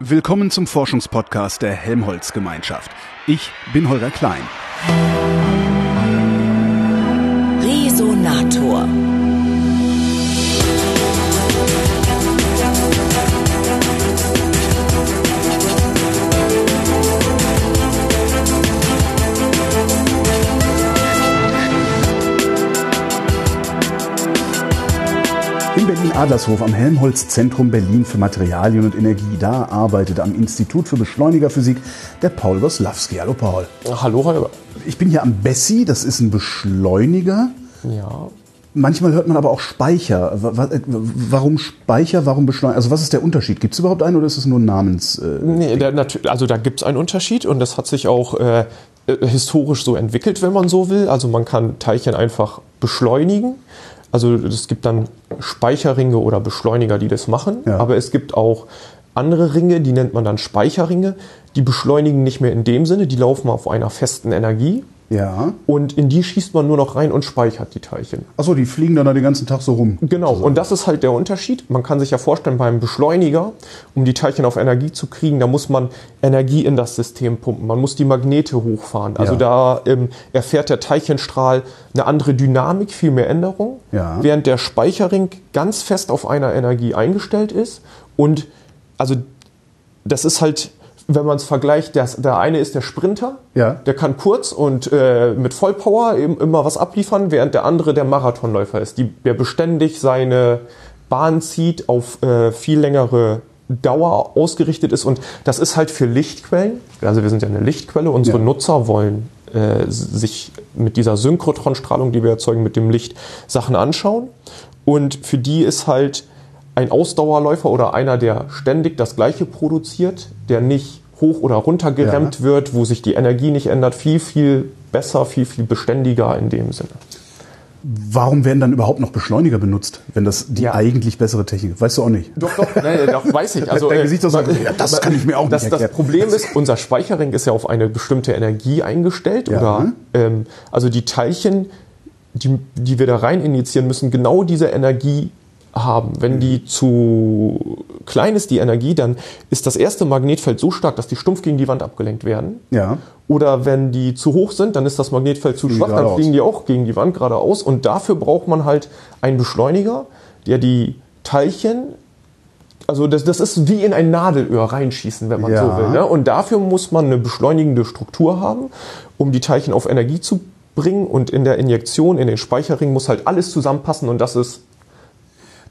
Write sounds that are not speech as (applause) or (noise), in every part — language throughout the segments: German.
Willkommen zum Forschungspodcast der Helmholtz Gemeinschaft. Ich bin Holger Klein. Resonator. In Berlin-Adlershof am Helmholtz-Zentrum Berlin für Materialien und Energie. Da arbeitet am Institut für Beschleunigerphysik der Paul Goslawski. Hallo Paul. Hallo Holger. Ich bin hier am Bessi, das ist ein Beschleuniger. Ja. Manchmal hört man aber auch Speicher. Äh, Warum Speicher, warum Beschleuniger? Also was ist der Unterschied? Gibt es überhaupt einen oder ist es nur ein Namens... Äh, Nee, der, also da gibt es einen Unterschied und das hat sich auch äh, äh, historisch so entwickelt, wenn man so will. Also man kann Teilchen einfach beschleunigen. Also es gibt dann Speicherringe oder Beschleuniger, die das machen. Ja. Aber es gibt auch andere Ringe, die nennt man dann Speicherringe. Die beschleunigen nicht mehr in dem Sinne, die laufen auf einer festen Energie. Ja. Und in die schießt man nur noch rein und speichert die Teilchen. Achso, die fliegen dann da den ganzen Tag so rum. Genau, und das ist halt der Unterschied. Man kann sich ja vorstellen, beim Beschleuniger, um die Teilchen auf Energie zu kriegen, da muss man Energie in das System pumpen. Man muss die Magnete hochfahren. Also Ja. da ähm, erfährt der Teilchenstrahl eine andere Dynamik, viel mehr Änderung, Ja. während der Speicherring ganz fest auf einer Energie eingestellt ist. Und also das ist halt, wenn man es vergleicht, der, der eine ist der Sprinter, Ja. der kann kurz und äh, mit Vollpower eben immer was abliefern, während der andere der Marathonläufer ist, die, der beständig seine Bahn zieht, auf äh, viel längere Dauer ausgerichtet ist. Und das ist halt für Lichtquellen, also wir sind ja eine Lichtquelle, unsere Ja. Nutzer wollen äh, sich mit dieser Synchrotronstrahlung, die wir erzeugen, mit dem Licht Sachen anschauen. Und für die ist halt ein Ausdauerläufer oder einer, der ständig das Gleiche produziert, der nicht hoch oder runter geremmt Ja. wird, wo sich die Energie nicht ändert, viel, viel besser, viel, viel beständiger in dem Sinne. Warum werden dann überhaupt noch Beschleuniger benutzt, wenn das die Ja. eigentlich bessere Technik ist? Weißt du auch nicht. Doch, doch, nein, doch, weiß ich. (laughs) Also, Dein äh, Gesichtsausdruck, ja, das kann ich mir auch nicht das, das erklären. Problem ist, unser Speicherring ist ja auf eine bestimmte Energie eingestellt. Ja. Oder, ähm, also die Teilchen, die, die wir da rein injizieren, müssen genau diese Energie haben. Wenn Mhm. die zu klein ist, die Energie, dann ist das erste Magnetfeld so stark, dass die stumpf gegen die Wand abgelenkt werden. Ja. Oder wenn die zu hoch sind, dann ist das Magnetfeld zu schwach, dann fliegen die auch gegen die Wand geradeaus. Und dafür braucht man halt einen Beschleuniger, der die Teilchen, also das, das ist wie in ein Nadelöhr reinschießen, wenn man Ja. so will. Ne? Und dafür muss man eine beschleunigende Struktur haben, um die Teilchen auf Energie zu bringen. Und in der Injektion, in den Speicherring muss halt alles zusammenpassen und das ist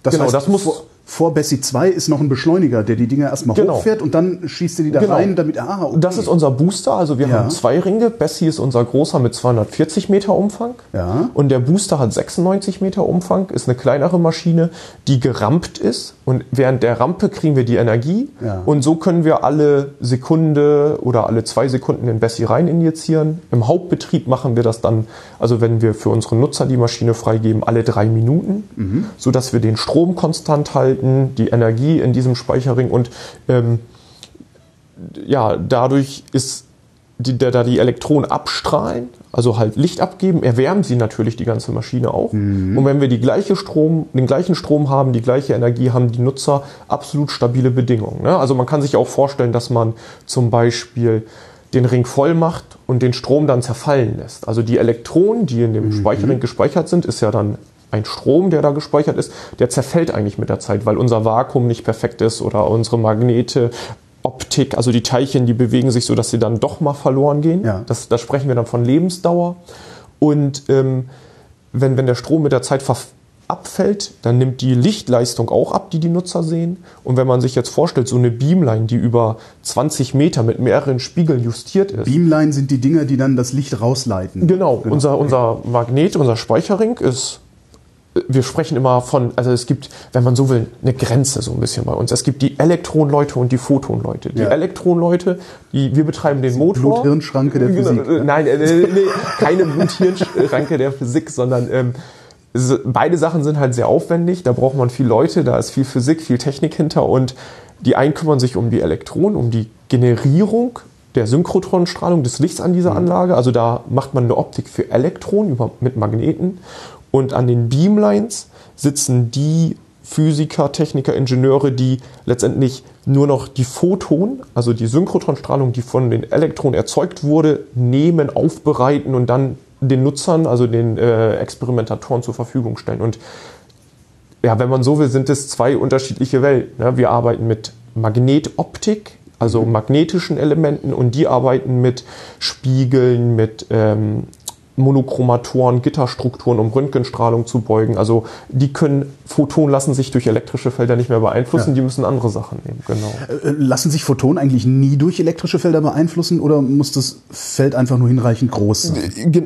Das Genau, heißt, das muss- vor, vor Bessie 2 ist noch ein Beschleuniger, der die Dinger erstmal Genau. hochfährt und dann schießt er die da Genau. rein, damit. Ah, okay. Das ist unser Booster, also wir Ja. haben zwei Ringe. Bessie ist unser großer mit 240 Meter Umfang. Ja. Und der Booster hat 96 Meter Umfang, ist eine kleinere Maschine, die gerampt ist. Und während der Rampe kriegen wir die Energie. Ja. Und so können wir alle Sekunde oder alle zwei Sekunden den Bessie rein injizieren. Im Hauptbetrieb machen wir das dann, also wenn wir für unsere Nutzer die Maschine freigeben, alle drei Minuten, Mhm. sodass wir den Strom konstant halten, die Energie in diesem Speicherring und ähm, ja, dadurch ist, die, da da die Elektronen abstrahlen, also halt Licht abgeben, erwärmen sie natürlich die ganze Maschine auch. Und wenn wir die gleiche Strom, den gleichen Strom haben, die gleiche Energie, haben die Nutzer absolut stabile Bedingungen. Ne? Also man kann sich auch vorstellen, dass man zum Beispiel den Ring voll macht und den Strom dann zerfallen lässt. Also die Elektronen, die in dem Speicherring gespeichert sind, ist ja dann ein Strom, der da gespeichert ist, der zerfällt eigentlich mit der Zeit, weil unser Vakuum nicht perfekt ist oder unsere Magnete, Optik, also die Teilchen, die bewegen sich so, dass sie dann doch mal verloren gehen. Ja. Das, da sprechen wir dann von Lebensdauer. Und ähm, wenn, wenn der Strom mit der Zeit abfällt, dann nimmt die Lichtleistung auch ab, die die Nutzer sehen. Und wenn man sich jetzt vorstellt, so eine Beamline, die über 20 Meter mit mehreren Spiegeln justiert ist, Beamline sind die Dinger, die dann das Licht rausleiten. Genau, Unser, unser Magnet, unser Speicherring ist, wir sprechen immer von, also es gibt, wenn man so will, eine Grenze so ein bisschen bei uns. Es gibt die Elektronleute und die Photonleute. Die Ja. Elektronleute, die, wir betreiben den Motor. Blut-Hirn-Schranke der Genau, Physik. äh, Nein, äh, nee, keine Blut-Hirn-Schranke der Physik, sondern ähm, beide Sachen sind halt sehr aufwendig. Da braucht man viel Leute, da ist viel Physik, viel Technik hinter und die einen kümmern sich um die Elektronen, um die Generierung der Synchrotronstrahlung des Lichts an dieser Anlage. Also da macht man eine Optik für Elektronen über, mit Magneten. Und an den Beamlines sitzen die Physiker, Techniker, Ingenieure, die letztendlich nur noch die Photon, also die Synchrotronstrahlung, die von den Elektronen erzeugt wurde, nehmen, aufbereiten und dann den Nutzern, also den äh, Experimentatoren zur Verfügung stellen. Und ja, wenn man so will, sind es zwei unterschiedliche Welten. Ne? Wir arbeiten mit Magnetoptik, also magnetischen Elementen, und die arbeiten mit Spiegeln, mit ähm, Monochromatoren, Gitterstrukturen, um Röntgenstrahlung zu beugen. Also die können, Photonen lassen sich durch elektrische Felder nicht mehr beeinflussen, ja. die müssen andere Sachen nehmen. Genau. Äh, lassen sich Photonen eigentlich nie durch elektrische Felder beeinflussen oder muss das Feld einfach nur hinreichend groß sein? Äh,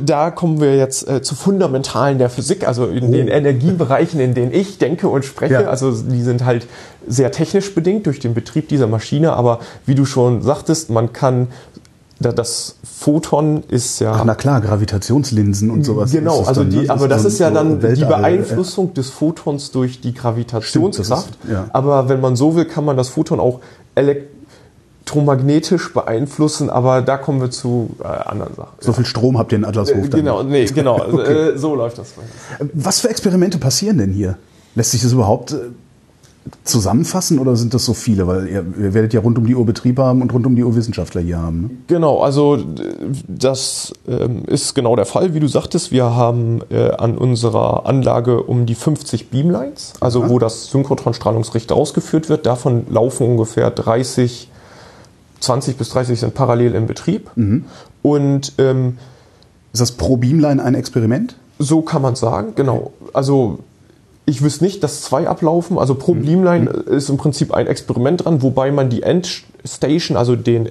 da kommen wir jetzt äh, zu Fundamentalen der Physik, also in oh. den Energiebereichen, in denen ich denke und spreche. Ja. Also die sind halt sehr technisch bedingt durch den Betrieb dieser Maschine, aber wie du schon sagtest, man kann das Photon ist ja. Ach, na klar, Gravitationslinsen und sowas. Genau, also die, aber das ist ja dann Weltall, die Beeinflussung ja. des Photons durch die Gravitationskraft. Stimmt, ist, ja. Aber wenn man so will, kann man das Photon auch elektromagnetisch beeinflussen, aber da kommen wir zu äh, anderen Sachen. So viel Strom habt ihr in Adlershof äh, dann? Genau, nee, genau. (laughs) okay. äh, so läuft das. Was für Experimente passieren denn hier? Lässt sich das überhaupt äh, zusammenfassen oder sind das so viele? Weil ihr, ihr, werdet ja rund um die Uhr Betrieb haben und rund um die Uhr Wissenschaftler hier haben. Ne? Genau, also das ähm, ist genau der Fall, wie du sagtest. Wir haben äh, an unserer Anlage um die 50 Beamlines, also ja. wo das Synchrotronstrahlungsrichter ausgeführt wird. Davon laufen ungefähr 30, 20 bis 30 sind parallel im Betrieb. Mhm. Und ähm, ist das pro Beamline ein Experiment? So kann man sagen, genau. Also ich wüsste nicht, dass zwei ablaufen. Also pro mhm. Beamline mhm. ist im Prinzip ein Experiment dran, wobei man die Endstation, also den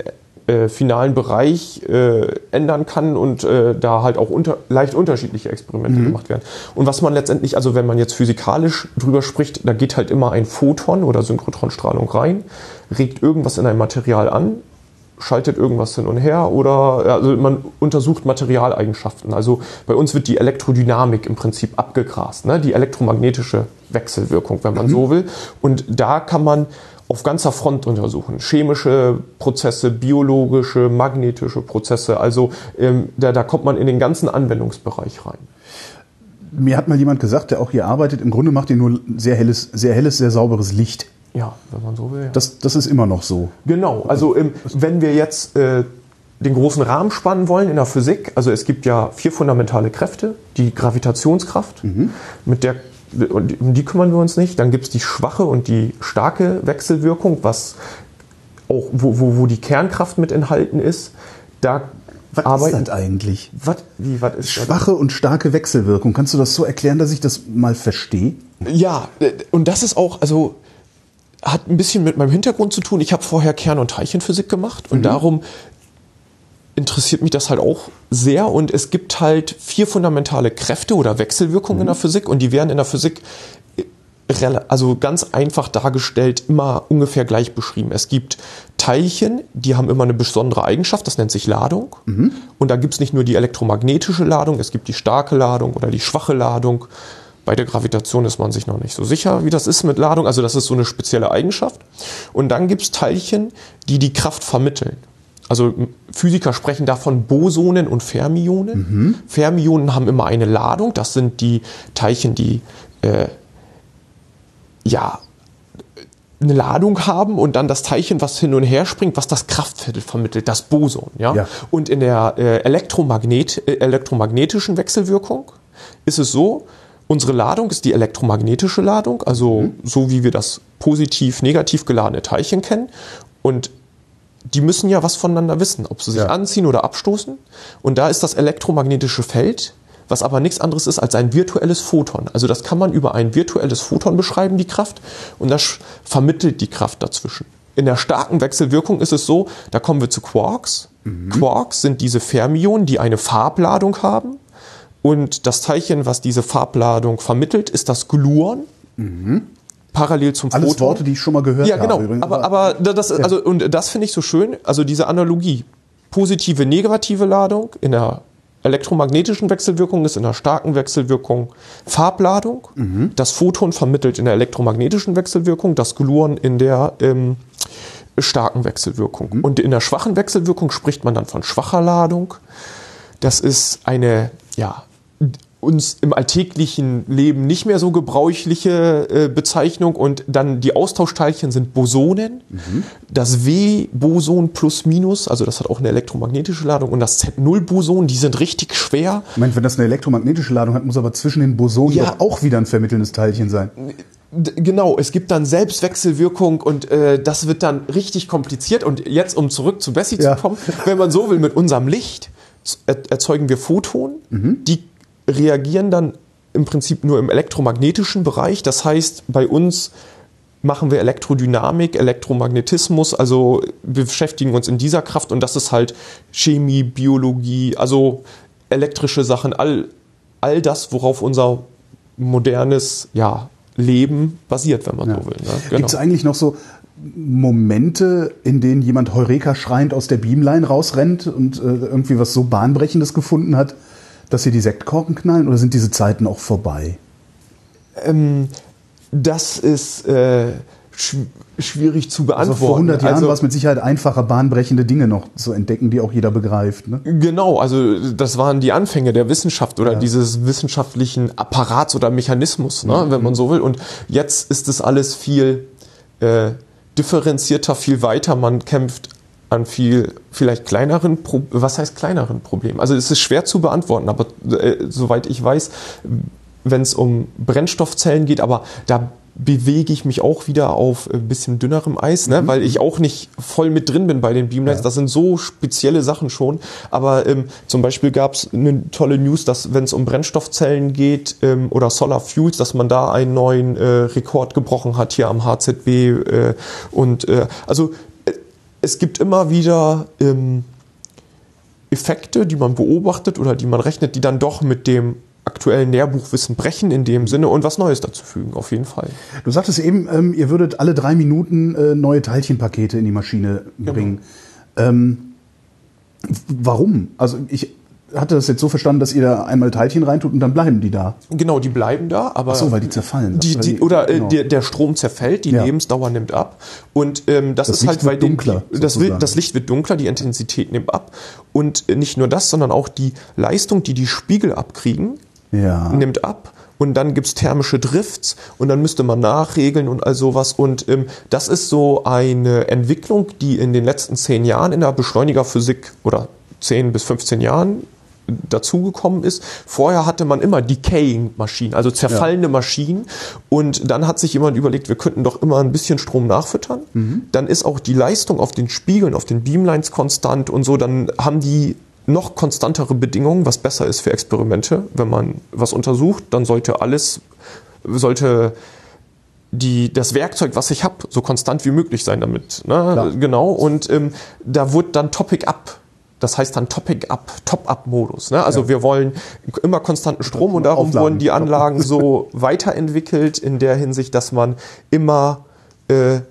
äh, finalen Bereich äh, ändern kann und äh, da halt auch unter, leicht unterschiedliche Experimente mhm. gemacht werden. Und was man letztendlich, also wenn man jetzt physikalisch drüber spricht, da geht halt immer ein Photon oder Synchrotronstrahlung rein, regt irgendwas in ein Material an, schaltet irgendwas hin und her oder also man untersucht Materialeigenschaften. Also bei uns wird die Elektrodynamik im Prinzip abgegrast, ne? die elektromagnetische Wechselwirkung, wenn man mhm. so will. Und da kann man auf ganzer Front untersuchen. Chemische Prozesse, biologische, magnetische Prozesse. Also ähm, da, da kommt man in den ganzen Anwendungsbereich rein. Mir hat mal jemand gesagt, der auch hier arbeitet, im Grunde macht ihr nur sehr helles, sehr helles, sehr sauberes Licht. Ja, wenn man so will. Ja. Das, das ist immer noch so. Genau, also im, wenn wir jetzt äh, den großen Rahmen spannen wollen in der Physik, also es gibt ja vier fundamentale Kräfte, die Gravitationskraft, mhm. mit der um die kümmern wir uns nicht. Dann gibt es die schwache und die starke Wechselwirkung, was auch, wo, wo, wo die Kernkraft mit enthalten ist. Da was arbeiten. ist das eigentlich? Was, wie, was ist Schwache das? und starke Wechselwirkung. Kannst du das so erklären, dass ich das mal verstehe? Ja, äh, und das ist auch, also hat ein bisschen mit meinem Hintergrund zu tun. Ich habe vorher Kern- und Teilchenphysik gemacht und mhm. darum interessiert mich das halt auch sehr. Und es gibt halt vier fundamentale Kräfte oder Wechselwirkungen mhm. in der Physik und die werden in der Physik äh, also ganz einfach dargestellt immer ungefähr gleich beschrieben. Es gibt Teilchen, die haben immer eine besondere Eigenschaft, das nennt sich Ladung. Mhm. Und da gibt es nicht nur die elektromagnetische Ladung, es gibt die starke Ladung oder die schwache Ladung. Bei der Gravitation ist man sich noch nicht so sicher, wie das ist mit Ladung. Also das ist so eine spezielle Eigenschaft. Und dann gibt es Teilchen, die die Kraft vermitteln. Also Physiker sprechen davon Bosonen und Fermionen. Mhm. Fermionen haben immer eine Ladung. Das sind die Teilchen, die äh, ja eine Ladung haben und dann das Teilchen, was hin und her springt, was das Kraftfeld vermittelt, das Boson. Ja? ja. Und in der äh, Elektromagnet, äh, elektromagnetischen Wechselwirkung ist es so, Unsere Ladung ist die elektromagnetische Ladung, also mhm. so wie wir das positiv-negativ geladene Teilchen kennen. Und die müssen ja was voneinander wissen, ob sie sich ja. anziehen oder abstoßen. Und da ist das elektromagnetische Feld, was aber nichts anderes ist als ein virtuelles Photon. Also das kann man über ein virtuelles Photon beschreiben, die Kraft, und das vermittelt die Kraft dazwischen. In der starken Wechselwirkung ist es so, da kommen wir zu Quarks. Mhm. Quarks sind diese Fermionen, die eine Farbladung haben. Und das Teilchen, was diese Farbladung vermittelt, ist das Gluon. Mhm. Parallel zum Alles Photon. Worte, die ich schon mal gehört ja, genau. habe. Übrigens. Aber, aber das, ja. also, und das finde ich so schön. Also diese Analogie. Positive, negative Ladung in der elektromagnetischen Wechselwirkung ist in der starken Wechselwirkung Farbladung. Mhm. Das Photon vermittelt in der elektromagnetischen Wechselwirkung, das Gluon in der ähm, starken Wechselwirkung. Mhm. Und in der schwachen Wechselwirkung spricht man dann von schwacher Ladung. Das ist eine ja, uns im alltäglichen Leben nicht mehr so gebräuchliche äh, Bezeichnung und dann die Austauschteilchen sind Bosonen. Mhm. Das W-Boson plus minus, also das hat auch eine elektromagnetische Ladung und das Z0-Boson, die sind richtig schwer. Moment, wenn das eine elektromagnetische Ladung hat, muss aber zwischen den Bosonen ja. auch wieder ein vermittelndes Teilchen sein. Genau, es gibt dann Selbstwechselwirkung und äh, das wird dann richtig kompliziert. Und jetzt, um zurück zu Bessie ja. zu kommen, wenn man so will, mit unserem Licht erzeugen wir Photonen, mhm. die reagieren dann im Prinzip nur im elektromagnetischen Bereich. Das heißt, bei uns machen wir Elektrodynamik, Elektromagnetismus, also wir beschäftigen uns in dieser Kraft und das ist halt Chemie, Biologie, also elektrische Sachen, all, all das, worauf unser modernes ja, Leben basiert, wenn man ja. so will. Ne? Genau. Gibt es eigentlich noch so Momente, in denen jemand Heureka schreiend aus der Beamline rausrennt und äh, irgendwie was so Bahnbrechendes gefunden hat, dass sie die Sektkorken knallen oder sind diese Zeiten auch vorbei? Ähm, das ist äh, sch schwierig zu beantworten. Also vor 100 Jahren also, war es mit Sicherheit einfacher, bahnbrechende Dinge noch zu entdecken, die auch jeder begreift. Ne? Genau, also das waren die Anfänge der Wissenschaft oder ja. dieses wissenschaftlichen Apparats oder Mechanismus, ne, mhm. wenn man so will. Und jetzt ist es alles viel äh, differenzierter, viel weiter. Man kämpft an viel vielleicht kleineren, Pro was heißt kleineren Problemen? Also es ist schwer zu beantworten, aber äh, soweit ich weiß, wenn es um Brennstoffzellen geht, aber da bewege ich mich auch wieder auf ein bisschen dünnerem Eis, ne? Mhm. weil ich auch nicht voll mit drin bin bei den Beamlines. Ja. Das sind so spezielle Sachen schon. Aber ähm, zum Beispiel gab es eine tolle News, dass wenn es um Brennstoffzellen geht ähm, oder Solar Fuels, dass man da einen neuen äh, Rekord gebrochen hat hier am HZB. Äh, und äh, also es gibt immer wieder ähm, Effekte, die man beobachtet oder die man rechnet, die dann doch mit dem aktuellen Nährbuchwissen brechen in dem Sinne und was Neues dazu fügen, auf jeden Fall. Du sagtest eben, ähm, ihr würdet alle drei Minuten äh, neue Teilchenpakete in die Maschine genau. bringen. Genau. Ähm, warum? Also ich hatte das jetzt so verstanden, dass ihr da einmal Teilchen reintut und dann bleiben die da. Genau, die bleiben da, aber. Ach so, weil die zerfallen. Die, die, oder äh, genau. der, der Strom zerfällt, die ja. Lebensdauer nimmt ab. Und ähm, das, das ist Licht halt, weil dunkler, den, das, das, Licht wird dunkler, die Intensität nimmt ab. Und äh, nicht nur das, sondern auch die Leistung, die die Spiegel abkriegen, ja. nimmt ab und dann gibt's thermische Drifts und dann müsste man nachregeln und all sowas. Und ähm, das ist so eine Entwicklung, die in den letzten zehn Jahren in der Beschleunigerphysik oder zehn bis 15 Jahren dazugekommen ist. Vorher hatte man immer Decaying-Maschinen, also zerfallene ja. Maschinen. Und dann hat sich jemand überlegt, wir könnten doch immer ein bisschen Strom nachfüttern. Mhm. Dann ist auch die Leistung auf den Spiegeln, auf den Beamlines konstant und so. Dann haben die noch konstantere Bedingungen, was besser ist für Experimente. Wenn man was untersucht, dann sollte alles, sollte die, das Werkzeug, was ich habe, so konstant wie möglich sein damit. Ne? Genau. Und ähm, da wurde dann Topic Up das heißt dann Topic-Up, Top-Up-Modus. Ne? Also ja. wir wollen immer konstanten Strom und darum Aufladen. wurden die Anlagen so (laughs) weiterentwickelt in der Hinsicht, dass man immer äh,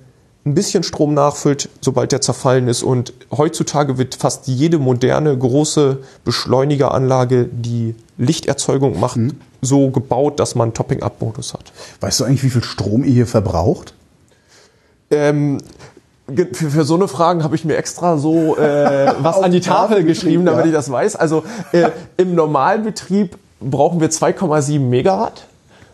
ein bisschen Strom nachfüllt, sobald der zerfallen ist. Und heutzutage wird fast jede moderne große Beschleunigeranlage, die Lichterzeugung macht, mhm. so gebaut, dass man Topping-Up-Modus hat. Weißt du eigentlich, wie viel Strom ihr hier verbraucht? Ähm, für, für so eine Fragen habe ich mir extra so äh, (laughs) was an die Tafel geschrieben, damit ja. ich das weiß. Also äh, im Normalbetrieb brauchen wir 2,7 Megawatt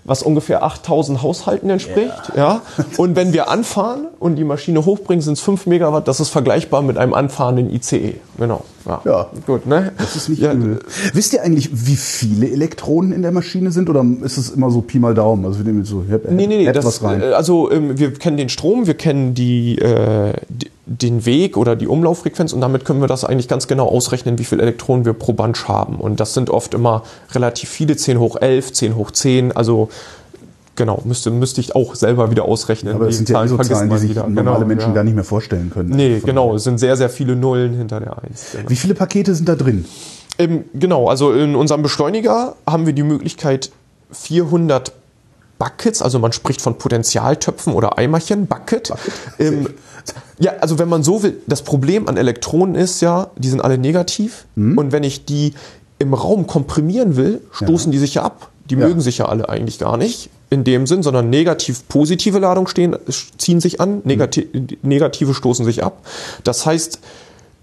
was ungefähr 8000 Haushalten entspricht. Ja. ja. Und wenn wir anfahren und die Maschine hochbringen, sind es 5 Megawatt. Das ist vergleichbar mit einem anfahrenden ICE. Genau. Ja, ja. gut. Ne? Das ist nicht ja. übel. Wisst ihr eigentlich, wie viele Elektronen in der Maschine sind oder ist es immer so Pi mal Daumen? Also wir nehmen so, nee, nee, nee, das, rein. Äh, also ähm, wir kennen den Strom, wir kennen die, äh, die den Weg oder die Umlauffrequenz und damit können wir das eigentlich ganz genau ausrechnen, wie viele Elektronen wir pro Bunch haben. Und das sind oft immer relativ viele, 10 hoch 11, 10 hoch 10, also genau, müsste, müsste ich auch selber wieder ausrechnen. Aber das sind ja so Zahlen, die sich wieder. normale genau, Menschen ja. gar nicht mehr vorstellen können. Nee, genau, es sind sehr, sehr viele Nullen hinter der 1. Genau. Wie viele Pakete sind da drin? Ähm, genau, also in unserem Beschleuniger haben wir die Möglichkeit 400 Buckets, also man spricht von Potentialtöpfen oder Eimerchen, Bucket. Bucket. Ähm, ja, also wenn man so will, das Problem an Elektronen ist ja, die sind alle negativ mhm. und wenn ich die im Raum komprimieren will, stoßen ja. die sich ja ab. Die ja. mögen sich ja alle eigentlich gar nicht in dem Sinn, sondern negativ-positive Ladungen stehen, ziehen sich an, mhm. negative stoßen sich ab. Das heißt,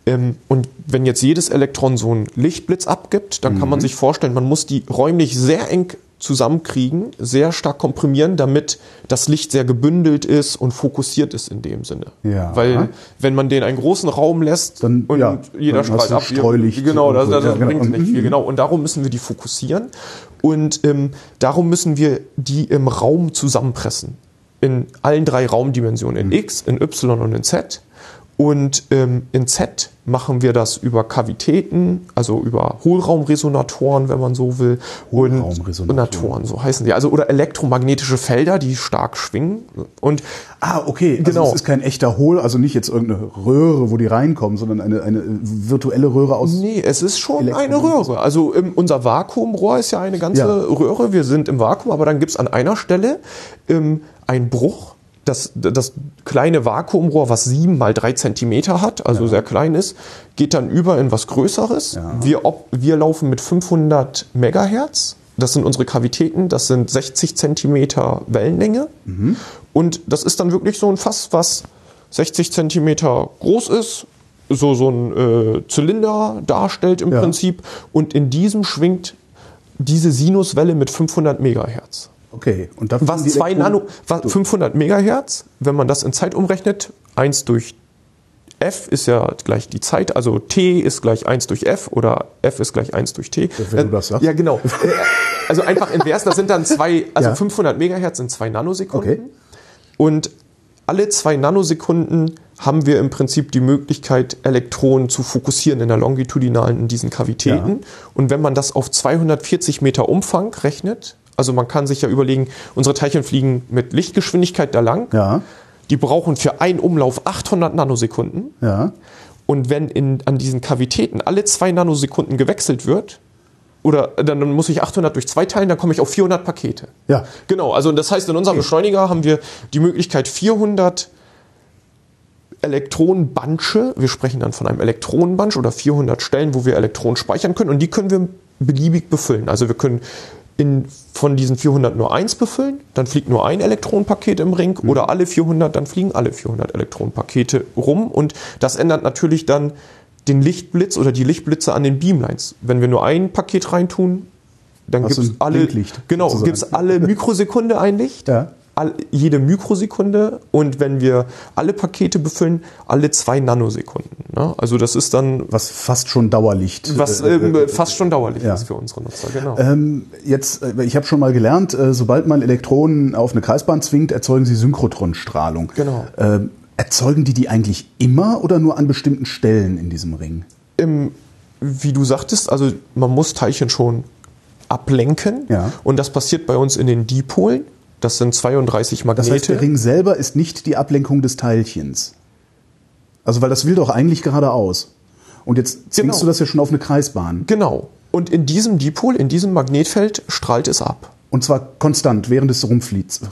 Ähm, und wenn jetzt jedes Elektron so einen Lichtblitz abgibt, dann kann man sich vorstellen, man muss die räumlich sehr eng zusammenkriegen, sehr stark komprimieren, damit das Licht sehr gebündelt ist und fokussiert ist in dem Sinne. Ja. Weil wenn man den einen großen Raum lässt Dann, und ja, jeder strahlt ab, Streulicht genau, das, so. das, Ja, genau. bringt nicht Mhm. viel, genau. Und darum müssen wir die fokussieren und ähm, darum müssen wir die im Raum zusammenpressen. In allen drei Raumdimensionen, Mhm. in X, in Y und in Z. Und ähm, in Z machen wir das über Kavitäten, also über Hohlraumresonatoren, wenn man so will. Hohlraumresonatoren. So heißen die. Also oder elektromagnetische Felder, die stark schwingen. Und Ah, okay. Also Genau. es ist kein echter Hohl, also nicht jetzt irgendeine Röhre, wo die reinkommen, sondern eine, eine virtuelle Röhre aus. Nee, es ist schon Elektro- eine Röhre. Also ähm, unser Vakuumrohr ist ja eine ganze Ja. Röhre. Wir sind im Vakuum, aber dann gibt's an einer Stelle ähm, einen Bruch. Das, das kleine Vakuumrohr, was sieben mal drei Zentimeter hat, also sehr klein ist, geht dann über in was Größeres. Ja. Wir, ob, wir laufen mit 500 Megahertz. Das sind unsere Kavitäten. Das sind 60 Zentimeter Wellenlänge. Und das ist dann wirklich so ein Fass, was 60 Zentimeter groß ist, so, so ein äh, Zylinder darstellt im Ja. Prinzip. Und in diesem schwingt diese Sinuswelle mit 500 Megahertz. Okay. Und da Was zwei Nano, was 500 Megahertz, wenn man das in Zeit umrechnet, 1 durch F ist ja gleich die Zeit, also T ist gleich 1 durch F oder F ist gleich 1 durch T. Wenn du das sagst. Ja, genau. Äh, also einfach invers, das sind dann zwei, also Ja. 500 Megahertz sind zwei Nanosekunden. Okay. Und alle zwei Nanosekunden haben wir im Prinzip die Möglichkeit, Elektronen zu fokussieren in der longitudinalen, in diesen Kavitäten. Ja. Und wenn man das auf 240 Meter Umfang rechnet, also man kann sich ja überlegen, unsere Teilchen fliegen mit Lichtgeschwindigkeit da lang. Ja. Die brauchen für einen Umlauf 800 Nanosekunden. Ja. Und wenn in, an diesen Kavitäten alle zwei Nanosekunden gewechselt wird, oder dann muss ich 800 durch zwei teilen, dann komme ich auf 400 Pakete. Ja. Genau, also das heißt, in unserem Beschleuniger haben wir die Möglichkeit 400 Elektronenbandsche, wir sprechen dann von einem Elektronenbunch oder 400 Stellen, wo wir Elektronen speichern können und die können wir beliebig befüllen. Also wir können in, von diesen 400 nur eins befüllen, dann fliegt nur ein Elektronenpaket im Ring oder alle 400, dann fliegen alle 400 Elektronenpakete rum und das ändert natürlich dann den Lichtblitz oder die Lichtblitze an den Beamlines. Wenn wir nur ein Paket reintun, dann gibt es alle, genau, gibt's alle Mikrosekunde ein Licht Ja. All, jede Mikrosekunde und wenn wir alle Pakete befüllen, alle zwei Nanosekunden. Ne? Also das ist dann Was fast schon Dauerlicht. was äh, ähm, äh, fast schon dauerlich ja. ist für unsere Nutzer. Genau. Ähm, jetzt, äh, ich habe schon mal gelernt, äh, sobald man Elektronen auf eine Kreisbahn zwingt, erzeugen sie Synchrotronstrahlung. Genau. Ähm, erzeugen die die eigentlich immer oder nur an bestimmten Stellen in diesem Ring? Im, wie du sagtest, also man muss Teilchen schon ablenken Ja. und das passiert bei uns in den Dipolen. Das sind 32 Das Magnete. heißt, der Ring selber ist nicht die Ablenkung des Teilchens. Also, weil das will doch eigentlich geradeaus. Und jetzt zwingst Genau. du das ja schon auf eine Kreisbahn. genau. Und in diesem Dipol, in diesem Magnetfeld strahlt es ab. Und zwar konstant, während es rumflitzt.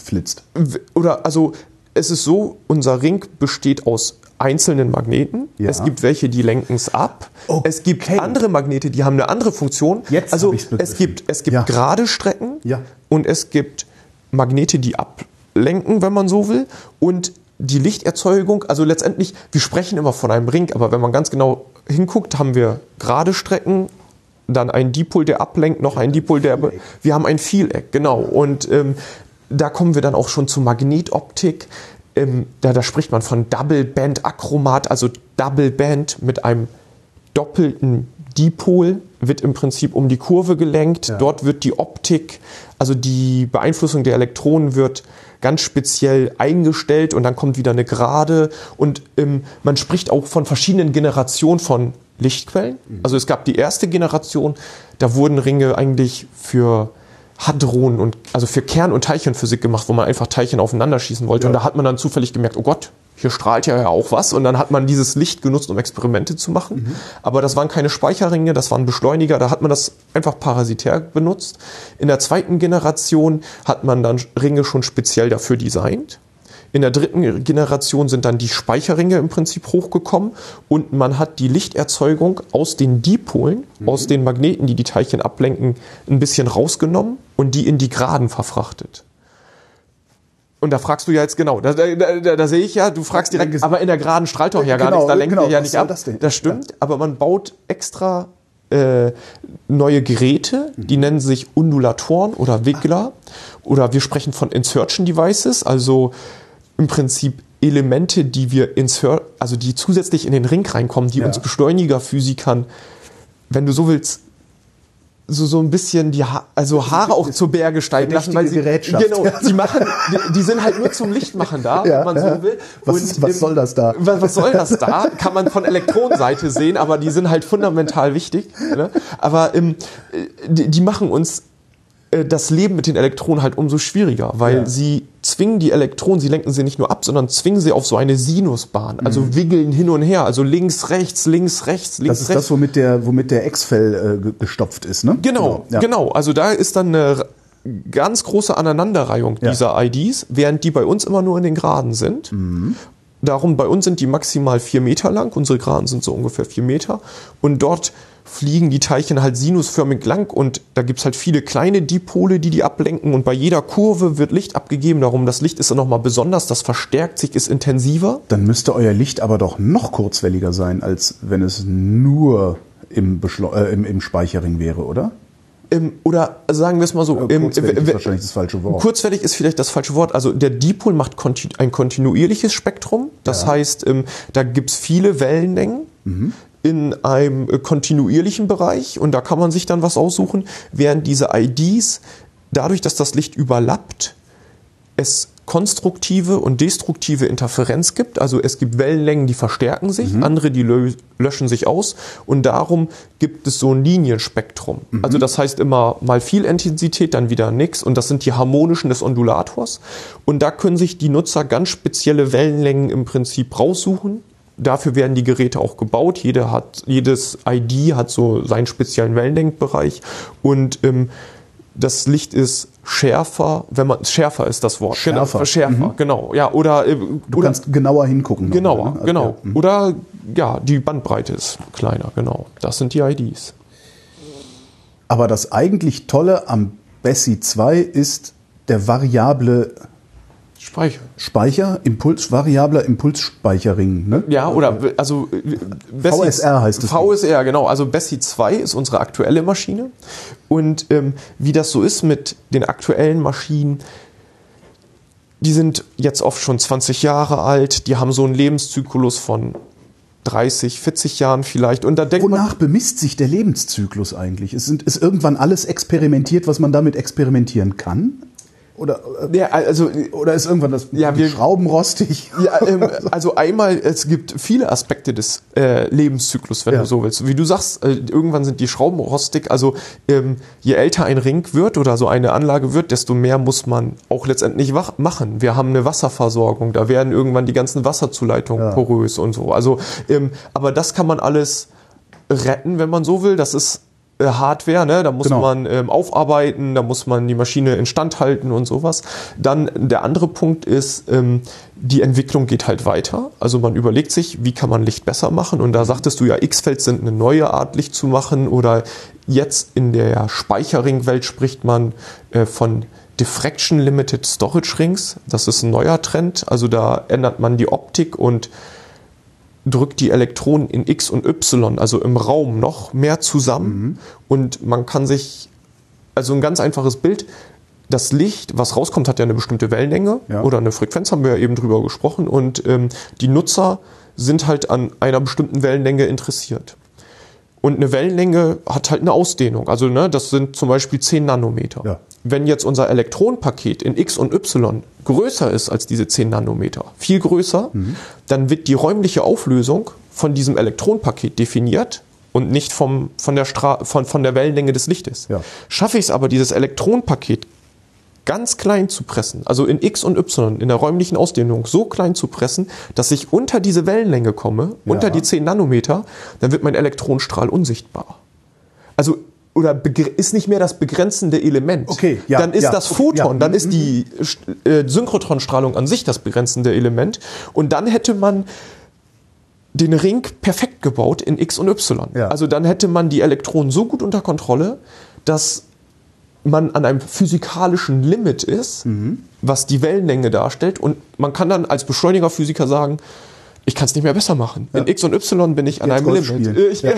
oder also es ist so, unser Ring besteht aus einzelnen Magneten. Ja. Es gibt welche, die lenken es ab. Okay. Es gibt andere Magnete, die haben eine andere Funktion. Jetzt also es gibt es gibt Ja. gerade Strecken Ja. und es gibt Magnete, die ablenken, wenn man so will, und die Lichterzeugung, also letztendlich, wir sprechen immer von einem Ring, aber wenn man ganz genau hinguckt, haben wir gerade Strecken, dann ein Dipol, der ablenkt, noch ein Dipol, der. Wir haben ein Vieleck, genau. Und ähm, da kommen wir dann auch schon zu Magnetoptik. Ähm, da, da spricht man von Double Band Achromat, also Double Band mit einem doppelten Dipol wird im Prinzip um die Kurve gelenkt. Ja. Dort wird die Optik, also die Beeinflussung der Elektronen wird ganz speziell eingestellt und dann kommt wieder eine Gerade und ähm, man spricht auch von verschiedenen Generationen von Lichtquellen. Also es gab die erste Generation, da wurden Ringe eigentlich für Hadronen und also für Kern- und Teilchenphysik gemacht, wo man einfach Teilchen aufeinander schießen wollte. Und da hat man dann zufällig gemerkt, oh Gott, hier strahlt ja auch was. Und dann hat man dieses Licht genutzt, um Experimente zu machen. Aber das waren keine Speicherringe, das waren Beschleuniger. Da hat man das einfach parasitär benutzt. In der zweiten Generation hat man dann Ringe schon speziell dafür designt. In der dritten Generation sind dann die Speicherringe im Prinzip hochgekommen und man hat die Lichterzeugung aus den Dipolen, aus den Magneten, die die Teilchen Mhm. ablenken, ein bisschen rausgenommen und die in die Geraden verfrachtet. Und da fragst du ja jetzt genau, da, da, da, da sehe ich ja, du fragst direkt, aber in der geraden strahlt doch ja gar Genau, nichts, da lenkt genau, ihr ja nicht ab. das? Das stimmt, aber man baut extra äh, neue Geräte, die nennen sich Undulatoren oder Wiggler. Oder wir sprechen von Insertion Devices, also im Prinzip Elemente, die wir insert, also die zusätzlich in den Ring reinkommen, die Ja. uns Beschleunigerphysikern, wenn du so willst, so, so ein bisschen die ha also Haare auch zu Berge steigen lassen, weil sie Gerätschaft. genau, die machen, die, die sind halt nur zum Lichtmachen da, (laughs) Ja, wenn man ja. so will. Was Und ist- was im- soll das da? Was, was soll das da? Kann man von Elektronenseite sehen, aber die sind halt fundamental wichtig. Ne? Aber ähm, äh, die, die machen uns äh, das Leben mit den Elektronen halt umso schwieriger, weil Ja. sie zwingen die Elektronen, sie lenken sie nicht nur ab, sondern zwingen sie auf so eine Sinusbahn, Mhm. also wiggeln hin und her, also links, rechts, links, rechts, links, Das ist rechts. das, womit der, womit der X-Fell äh, ge- gestopft ist, ne? Genau, ja. genau. Also da ist dann eine ganz große Aneinanderreihung Ja. dieser IDs, während die bei uns immer nur in den Geraden sind. Mhm. Darum, bei uns sind die maximal vier Meter lang, unsere Geraden sind so ungefähr vier Meter. Und dort fliegen die Teilchen halt sinusförmig lang und da gibt's halt viele kleine Dipole, die die ablenken und bei jeder Kurve wird Licht abgegeben. Darum, das Licht ist dann nochmal besonders, das verstärkt sich, ist intensiver. Dann müsste euer Licht aber doch noch kurzwelliger sein, als wenn es nur im, Beschleu äh, im, im Speicherring wäre, oder? Ähm, oder sagen wir es mal so, ähm, Kurzwellig w- ist wahrscheinlich das falsche Wort. Kurzwellig ist vielleicht das falsche Wort. Also der Dipol macht konti ein kontinuierliches Spektrum. Das heißt, ähm, da gibt's viele Wellenlängen in einem äh, kontinuierlichen Bereich und da kann man sich dann was aussuchen, während diese IDs, dadurch, dass das Licht überlappt, es konstruktive und destruktive Interferenz gibt. Also es gibt Wellenlängen, die verstärken sich, andere, die lö löschen sich aus. Und darum gibt es so ein Linienspektrum. Also das heißt immer mal viel Intensität, dann wieder nix. Und das sind die harmonischen des Ondulators. Und da können sich die Nutzer ganz spezielle Wellenlängen im Prinzip raussuchen. Dafür werden die Geräte auch gebaut. Jede hat, jedes ID hat so seinen speziellen Wellenlängenbereich. Und ähm, das Licht ist schärfer, wenn man schärfer ist das Wort. Schärfer. Genau, schärfer, genau. Ja, oder äh, Du oder kannst genauer hingucken. genauer, ne? genau. Okay. Mhm. Oder ja, die Bandbreite ist kleiner, genau. Das sind die IDs. Aber das eigentlich Tolle am Bessie 2 ist der variable Speicher. Speicher, Impuls, variabler Impulsspeicherring. Ne? Ja, oder also Bessie- VSR heißt es. VSR, genau. Also Bessie 2 ist unsere aktuelle Maschine. Und ähm, wie das so ist mit den aktuellen Maschinen, die sind jetzt oft schon 20 Jahre alt, die haben so einen Lebenszyklus von 30, 40 Jahren vielleicht. Und da denkt man, Wonach bemisst sich der Lebenszyklus eigentlich? Ist, sind, ist irgendwann alles experimentiert, was man damit experimentieren kann? Oder, äh, ja, also oder ist irgendwann das Ja, wir- Schrauben rostig? Ja, ähm, (laughs) also einmal, es gibt viele Aspekte des äh, Lebenszyklus, wenn Ja. du so willst. Wie du sagst, äh, irgendwann sind die Schrauben rostig. Also ähm, je älter ein Ring wird oder so eine Anlage wird, desto mehr muss man auch letztendlich wach machen. Wir haben eine Wasserversorgung, da werden irgendwann die ganzen Wasserzuleitungen Ja. porös und so. Also, ähm, aber das kann man alles retten, wenn man so will. Das ist Hardware, ne? da muss Genau. man ähm, aufarbeiten, da muss man die Maschine instand halten und sowas. Dann der andere Punkt ist, ähm, die Entwicklung geht halt weiter. Also man überlegt sich, wie kann man Licht besser machen und da sagtest du ja, X-Feld sind eine neue Art Licht zu machen oder jetzt in der Speicherringwelt spricht man äh, von Diffraction Limited Storage Rings. Das ist ein neuer Trend. Also da ändert man die Optik und drückt die Elektronen in X und Y, also im Raum, noch mehr zusammen. Und man kann sich, also ein ganz einfaches Bild, das Licht, was rauskommt, hat ja eine bestimmte Wellenlänge Ja. oder eine Frequenz, haben wir ja eben drüber gesprochen. Und ähm, die Nutzer sind halt an einer bestimmten Wellenlänge interessiert. Und eine Wellenlänge hat halt eine Ausdehnung. Also ne, das sind zum Beispiel 10 Nanometer. Ja. Wenn jetzt unser Elektronenpaket in X und Y größer ist als diese 10 Nanometer, viel größer, Mhm. dann wird die räumliche Auflösung von diesem Elektronenpaket definiert und nicht vom, von, der Stra von, von der Wellenlänge des Lichtes. Ja. Schaffe ich es aber, dieses Elektronenpaket ganz klein zu pressen, also in X und Y, in der räumlichen Ausdehnung so klein zu pressen, dass ich unter diese Wellenlänge komme, unter die 10 Nanometer, dann wird mein Elektronenstrahl unsichtbar. Also, oder ist nicht mehr das begrenzende Element. Okay, ja, Dann ist ja, das okay, Photon, ja, dann mhm, ist die äh, Synchrotronstrahlung an sich das begrenzende Element. Und dann hätte man den Ring perfekt gebaut in X und Y. Ja. Also dann hätte man die Elektronen so gut unter Kontrolle, dass man an einem physikalischen Limit ist, was die Wellenlänge darstellt. Und man kann dann als Beschleunigerphysiker sagen, ich kann es nicht mehr besser machen. In X und Y bin ich an Jetzt einem Golf Limit. Ich, (laughs) nein.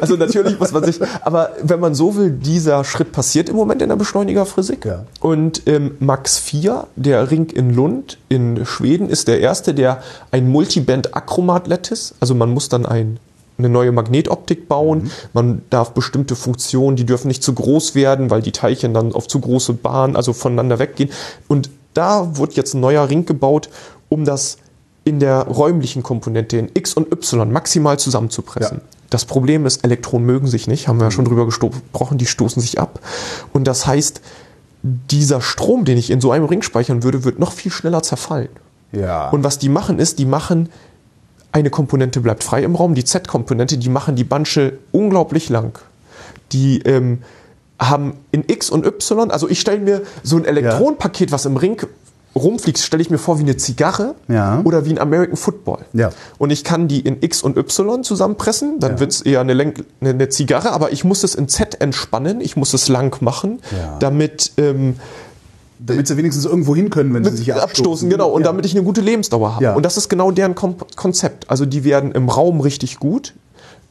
Also natürlich muss man sich, aber wenn man so will, dieser Schritt passiert im Moment in der Beschleunigerphysik. Ja. Und ähm, Max 4, der Ring in Lund in Schweden, ist der erste, der ein Multiband-Achromat-Lattice, also man muss dann ein, eine neue Magnetoptik bauen, man darf bestimmte Funktionen, die dürfen nicht zu groß werden, weil die Teilchen dann auf zu große Bahnen, also voneinander weggehen. Und da wird jetzt ein neuer Ring gebaut, um das in der räumlichen Komponente in X und Y maximal zusammenzupressen. Ja. Das Problem ist, Elektronen mögen sich nicht, haben wir ja schon drüber gesprochen, die stoßen sich ab. Und das heißt, dieser Strom, den ich in so einem Ring speichern würde, wird noch viel schneller zerfallen. Ja. Und was die machen ist, die machen eine Komponente bleibt frei im Raum, die Z-Komponente, die machen die Bandsche unglaublich lang. Die ähm, haben in X und Y, also ich stelle mir so ein Elektronenpaket, was im Ring rumfliegt, stelle ich mir vor wie eine Zigarre Ja. oder wie ein American Football. Ja. Und ich kann die in X und Y zusammenpressen, dann Ja. wird's eher eine, Lenk eine, eine Zigarre, aber ich muss es in Z entspannen, ich muss es lang machen, Ja. damit ähm, Damit sie wenigstens irgendwo hin können, wenn sie sich abstoßen. abstoßen, genau, und Ja. damit ich eine gute Lebensdauer habe. Ja. Und das ist genau deren Kom Konzept. Also die werden im Raum richtig gut.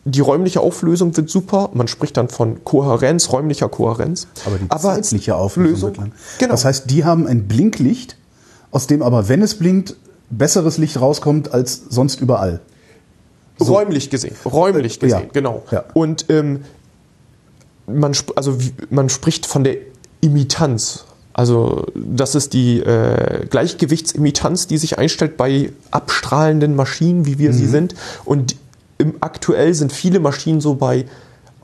Die räumliche Auflösung wird super. Man spricht dann von Kohärenz, räumlicher Kohärenz. Aber die zeitliche Auflösung wird. Genau. Das heißt, die haben ein Blinklicht, aus dem aber, wenn es blinkt, besseres Licht rauskommt als sonst überall. Räumlich gesehen. Räumlich Äh, ja. gesehen, genau. Ja. Und ähm, man, also, man spricht von der Imitanz. Also das ist die äh, Gleichgewichtsimmitanz, die sich einstellt bei abstrahlenden Maschinen, wie wir sie Mhm. sind. Und im, aktuell sind viele Maschinen so bei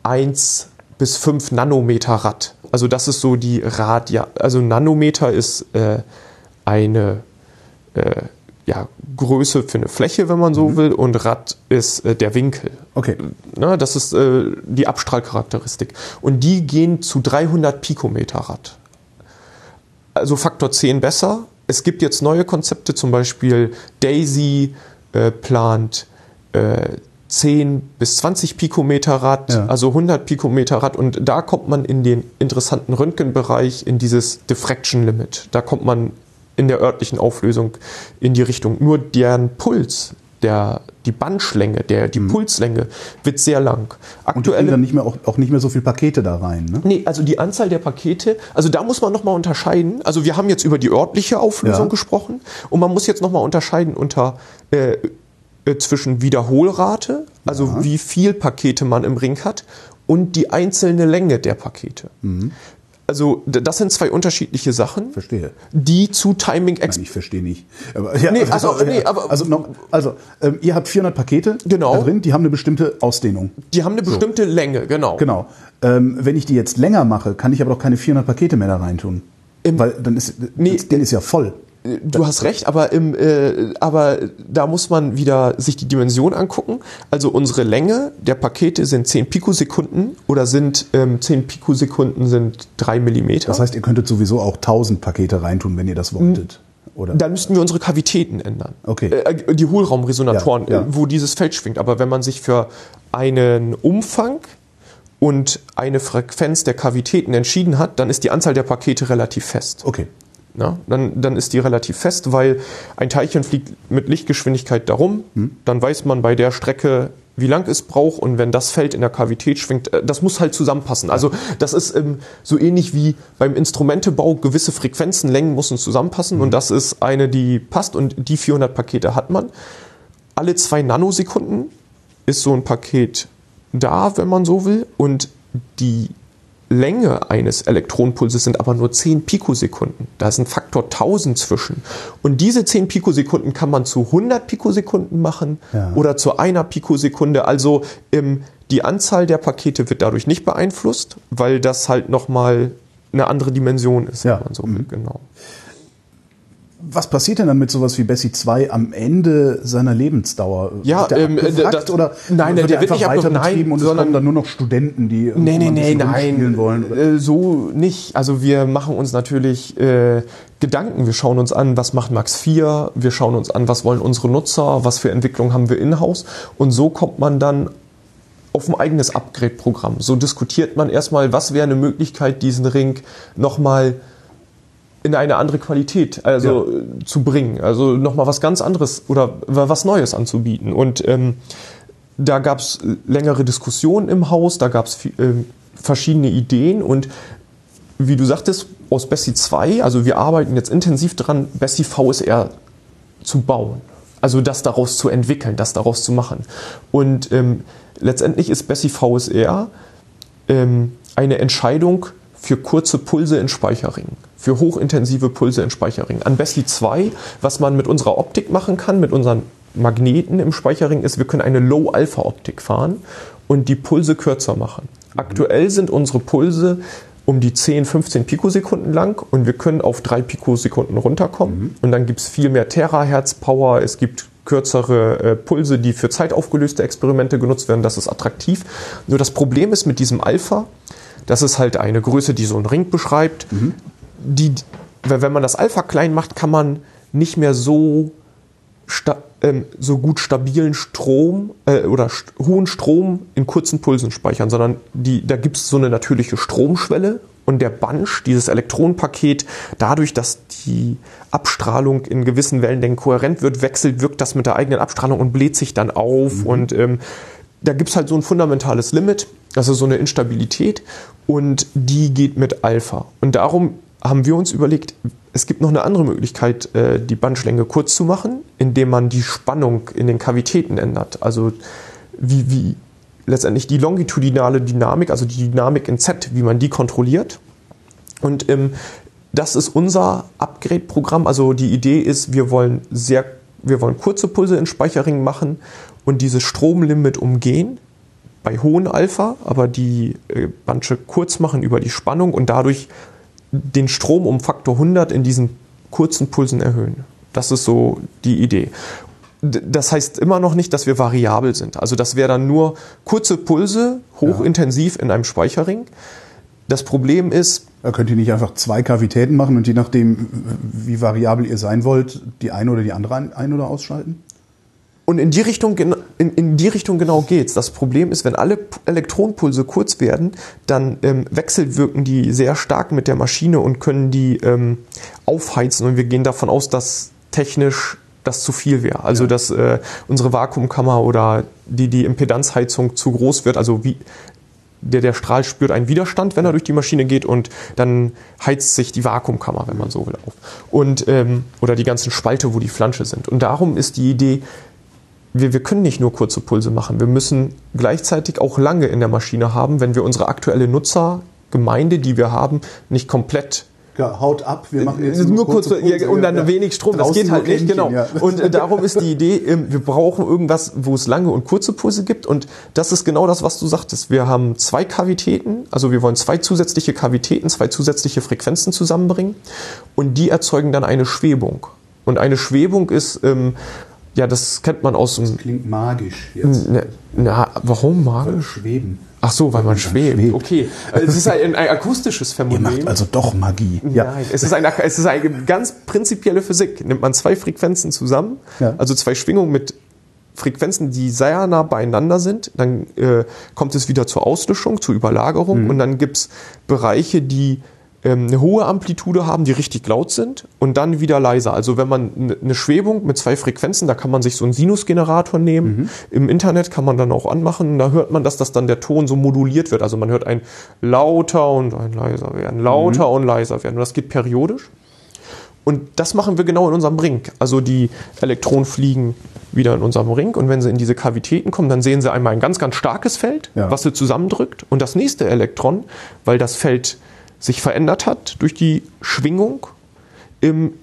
1 bis 5 Nanometer Rad. Also das ist so die Radia. Also Nanometer ist äh, eine äh, ja, Größe für eine Fläche, wenn man so will, und Rad ist äh, der Winkel. Okay. Ne, das ist äh, die Abstrahlcharakteristik. Und die gehen zu 300 Pikometer Rad. Also Faktor 10 besser. Es gibt jetzt neue Konzepte, zum Beispiel Daisy äh, plant äh, 10 bis 20 Pikometer Rad, Ja. also 100 Pikometer Rad. Und da kommt man in den interessanten Röntgenbereich, in dieses Diffraction Limit. Da kommt man in der örtlichen Auflösung in die Richtung. Nur deren Puls, der, die Bandschlänge, der, die Pulslänge wird sehr lang. Und kriegen Aktuelle dann nicht mehr, auch, auch nicht mehr so viel Pakete da rein. Ne? Nee, also die Anzahl der Pakete, also da muss man nochmal unterscheiden. Also wir haben jetzt über die örtliche Auflösung Ja. gesprochen und man muss jetzt nochmal unterscheiden unter äh, äh, zwischen Wiederholrate, also Ja. wie viel Pakete man im Ring hat, und die einzelne Länge der Pakete. Mhm. Also das sind zwei unterschiedliche Sachen, Verstehe. die zu Timing Nein, ich verstehe nicht. Aber, ja, Nee, also, nee, aber- also, noch, also ähm, ihr habt 400 Pakete Genau. da drin, die haben eine bestimmte Ausdehnung. die haben eine bestimmte Länge, genau. Genau. Ähm, wenn ich die jetzt länger mache, kann ich aber doch keine 400 Pakete mehr da reintun. Weil dann ist Nee, Ding ist ja voll. Du hast recht, aber, im, äh, aber da muss man wieder sich die Dimension angucken. Also unsere Länge der Pakete sind 10 Pikosekunden oder sind ähm, 10 Pikosekunden sind 3 Millimeter. Das heißt, ihr könntet sowieso auch 1000 Pakete reintun, wenn ihr das wolltet. Oder? dann müssten wir unsere Kavitäten ändern. Okay. Äh, die Hohlraumresonatoren, Ja, ja. äh, wo dieses Feld schwingt. Aber wenn man sich für einen Umfang und eine Frequenz der Kavitäten entschieden hat, dann ist die Anzahl der Pakete relativ fest. Okay. Na, dann, dann ist die relativ fest, weil ein Teilchen fliegt mit Lichtgeschwindigkeit darum. Dann weiß man bei der Strecke, wie lang es braucht. Und wenn das Feld in der Kavität schwingt, äh, das muss halt zusammenpassen. Also das ist ähm, so ähnlich wie beim Instrumentebau, gewisse Frequenzen, Längen müssen zusammenpassen. Und das ist eine, die passt. Und die 400 Pakete hat man. Alle zwei Nanosekunden ist so ein Paket da, wenn man so will. Und die Länge eines Elektronenpulses sind aber nur 10 Pikosekunden. Da ist ein Faktor 1000 zwischen. Und diese 10 Pikosekunden kann man zu 100 Pikosekunden machen Ja. oder zu einer Pikosekunde. Also ähm, die Anzahl der Pakete wird dadurch nicht beeinflusst, weil das halt nochmal eine andere Dimension ist, Ja. wenn man so will. Genau. Was passiert denn dann mit sowas wie Bessie 2 am Ende seiner Lebensdauer? Ja, Wird der ähm, abgewrackt das- oder nein, wird der wird nicht weiter betrieben nein, und es sondern- kommen dann nur noch Studenten, die Nee, nee, mal ein nee, bisschen rumspielen nein. wollen? Oder? Äh, so nicht. Also wir machen uns natürlich äh, Gedanken. Wir schauen uns an, was macht Max 4, wir schauen uns an, was wollen unsere Nutzer, was für Entwicklungen haben wir in-house. Und so kommt man dann auf ein eigenes Upgrade-Programm. So diskutiert man erstmal, was wäre eine Möglichkeit, diesen Ring nochmal in eine andere Qualität also ja. Äh, zu bringen. Also nochmal was ganz anderes oder was Neues anzubieten. Und ähm, da gab es längere Diskussionen im Haus, da gab es äh, verschiedene Ideen und wie du sagtest, aus Bessie 2, also wir arbeiten jetzt intensiv dran, Bessie VSR zu bauen. Also das daraus zu entwickeln, das daraus zu machen. Und ähm, letztendlich ist Bessie VSR ähm, eine Entscheidung für kurze Pulse in Speicherringen, für hochintensive Pulse in Speicherringen. An Bessie 2, was man mit unserer Optik machen kann, mit unseren Magneten im Speicherring, ist, wir können eine Low-Alpha-Optik fahren und die Pulse kürzer machen. Aktuell sind unsere Pulse um die 10, 15 Pikosekunden lang und wir können auf 3 Pikosekunden runterkommen. Mhm. Und dann gibt es viel mehr Terahertz-Power, es gibt kürzere äh, Pulse, die für zeitaufgelöste Experimente genutzt werden. Das ist attraktiv. Nur das Problem ist mit diesem Alpha, das ist halt eine Größe, die so ein Ring beschreibt. Mhm. Die, wenn man das Alpha klein macht, kann man nicht mehr so ähm, so gut stabilen Strom äh, oder st hohen Strom in kurzen Pulsen speichern, sondern die, da gibt es so eine natürliche Stromschwelle und der Bunch, dieses Elektronenpaket, dadurch, dass die Abstrahlung in gewissen Wellenlängen kohärent wird, wechselt, wirkt das mit der eigenen Abstrahlung und bläht sich dann auf mhm. und ähm, da gibt es halt so ein fundamentales Limit, das ist so eine Instabilität und die geht mit Alpha. Und darum haben wir uns überlegt, es gibt noch eine andere Möglichkeit, äh, die Bandschlänge kurz zu machen, indem man die Spannung in den Kavitäten ändert. Also wie, wie letztendlich die longitudinale Dynamik, also die Dynamik in Z, wie man die kontrolliert. Und ähm, das ist unser Upgrade-Programm. Also die Idee ist, wir wollen sehr, wir wollen kurze Pulse in Speicherringen machen und dieses Stromlimit umgehen bei hohen Alpha, aber die äh, Bandsche kurz machen über die Spannung und dadurch den Strom um Faktor 100 in diesen kurzen Pulsen erhöhen. Das ist so die Idee. Das heißt immer noch nicht, dass wir variabel sind. Also das wäre dann nur kurze Pulse, hochintensiv ja. in einem Speicherring. Das Problem ist. Da könnt ihr nicht einfach zwei Kavitäten machen und je nachdem, wie variabel ihr sein wollt, die eine oder die andere ein- oder ausschalten? Und in die Richtung, in, in die Richtung genau geht's. Das Problem ist, wenn alle Elektronenpulse kurz werden, dann ähm, wechselwirken die sehr stark mit der Maschine und können die ähm, aufheizen. Und wir gehen davon aus, dass technisch das zu viel wäre. Also ja. dass äh, unsere Vakuumkammer oder die, die Impedanzheizung zu groß wird. Also wie der, der Strahl spürt einen Widerstand, wenn er durch die Maschine geht und dann heizt sich die Vakuumkammer, wenn man so will, auf. Und, ähm, oder die ganzen Spalte, wo die Flansche sind. Und darum ist die Idee, wir, wir können nicht nur kurze Pulse machen. Wir müssen gleichzeitig auch lange in der Maschine haben, wenn wir unsere aktuelle Nutzergemeinde, die wir haben, nicht komplett ja, haut ab, wir machen jetzt nur, nur kurz ja, und dann ja, wenig Strom. Das geht halt nicht, genau. Ja. Und äh, darum ist die Idee, äh, wir brauchen irgendwas, wo es lange und kurze Pulse gibt. Und das ist genau das, was du sagtest. Wir haben zwei Kavitäten, also wir wollen zwei zusätzliche Kavitäten, zwei zusätzliche Frequenzen zusammenbringen und die erzeugen dann eine Schwebung. Und eine Schwebung ist ähm, ja, das kennt man aus dem. Das klingt magisch jetzt. Na, na warum magisch? Schweben. Ach so, weil man schwebt. schwebt. Okay. Es ist ein, ein akustisches Phänomen. (laughs) Ihr macht also doch Magie. Ja. Nein, es ist, eine, es ist eine ganz prinzipielle Physik. Nimmt man zwei Frequenzen zusammen, ja. also zwei Schwingungen mit Frequenzen, die sehr nah beieinander sind, dann äh, kommt es wieder zur Auslöschung, zur Überlagerung mhm. und dann gibt's Bereiche, die ähm, eine hohe Amplitude haben, die richtig laut sind und dann wieder leiser. Also wenn man eine Schwebung mit zwei Frequenzen, da kann man sich so einen Sinusgenerator nehmen. Mhm. Im Internet kann man dann auch anmachen. Da hört man, dass das dann der Ton so moduliert wird. Also man hört ein lauter und ein leiser werden, lauter mhm. und leiser werden. Und das geht periodisch. Und das machen wir genau in unserem Ring. Also die Elektronen fliegen wieder in unserem Ring und wenn sie in diese Kavitäten kommen, dann sehen sie einmal ein ganz, ganz starkes Feld, ja. was sie zusammendrückt. Und das nächste Elektron, weil das Feld sich verändert hat durch die Schwingung, im,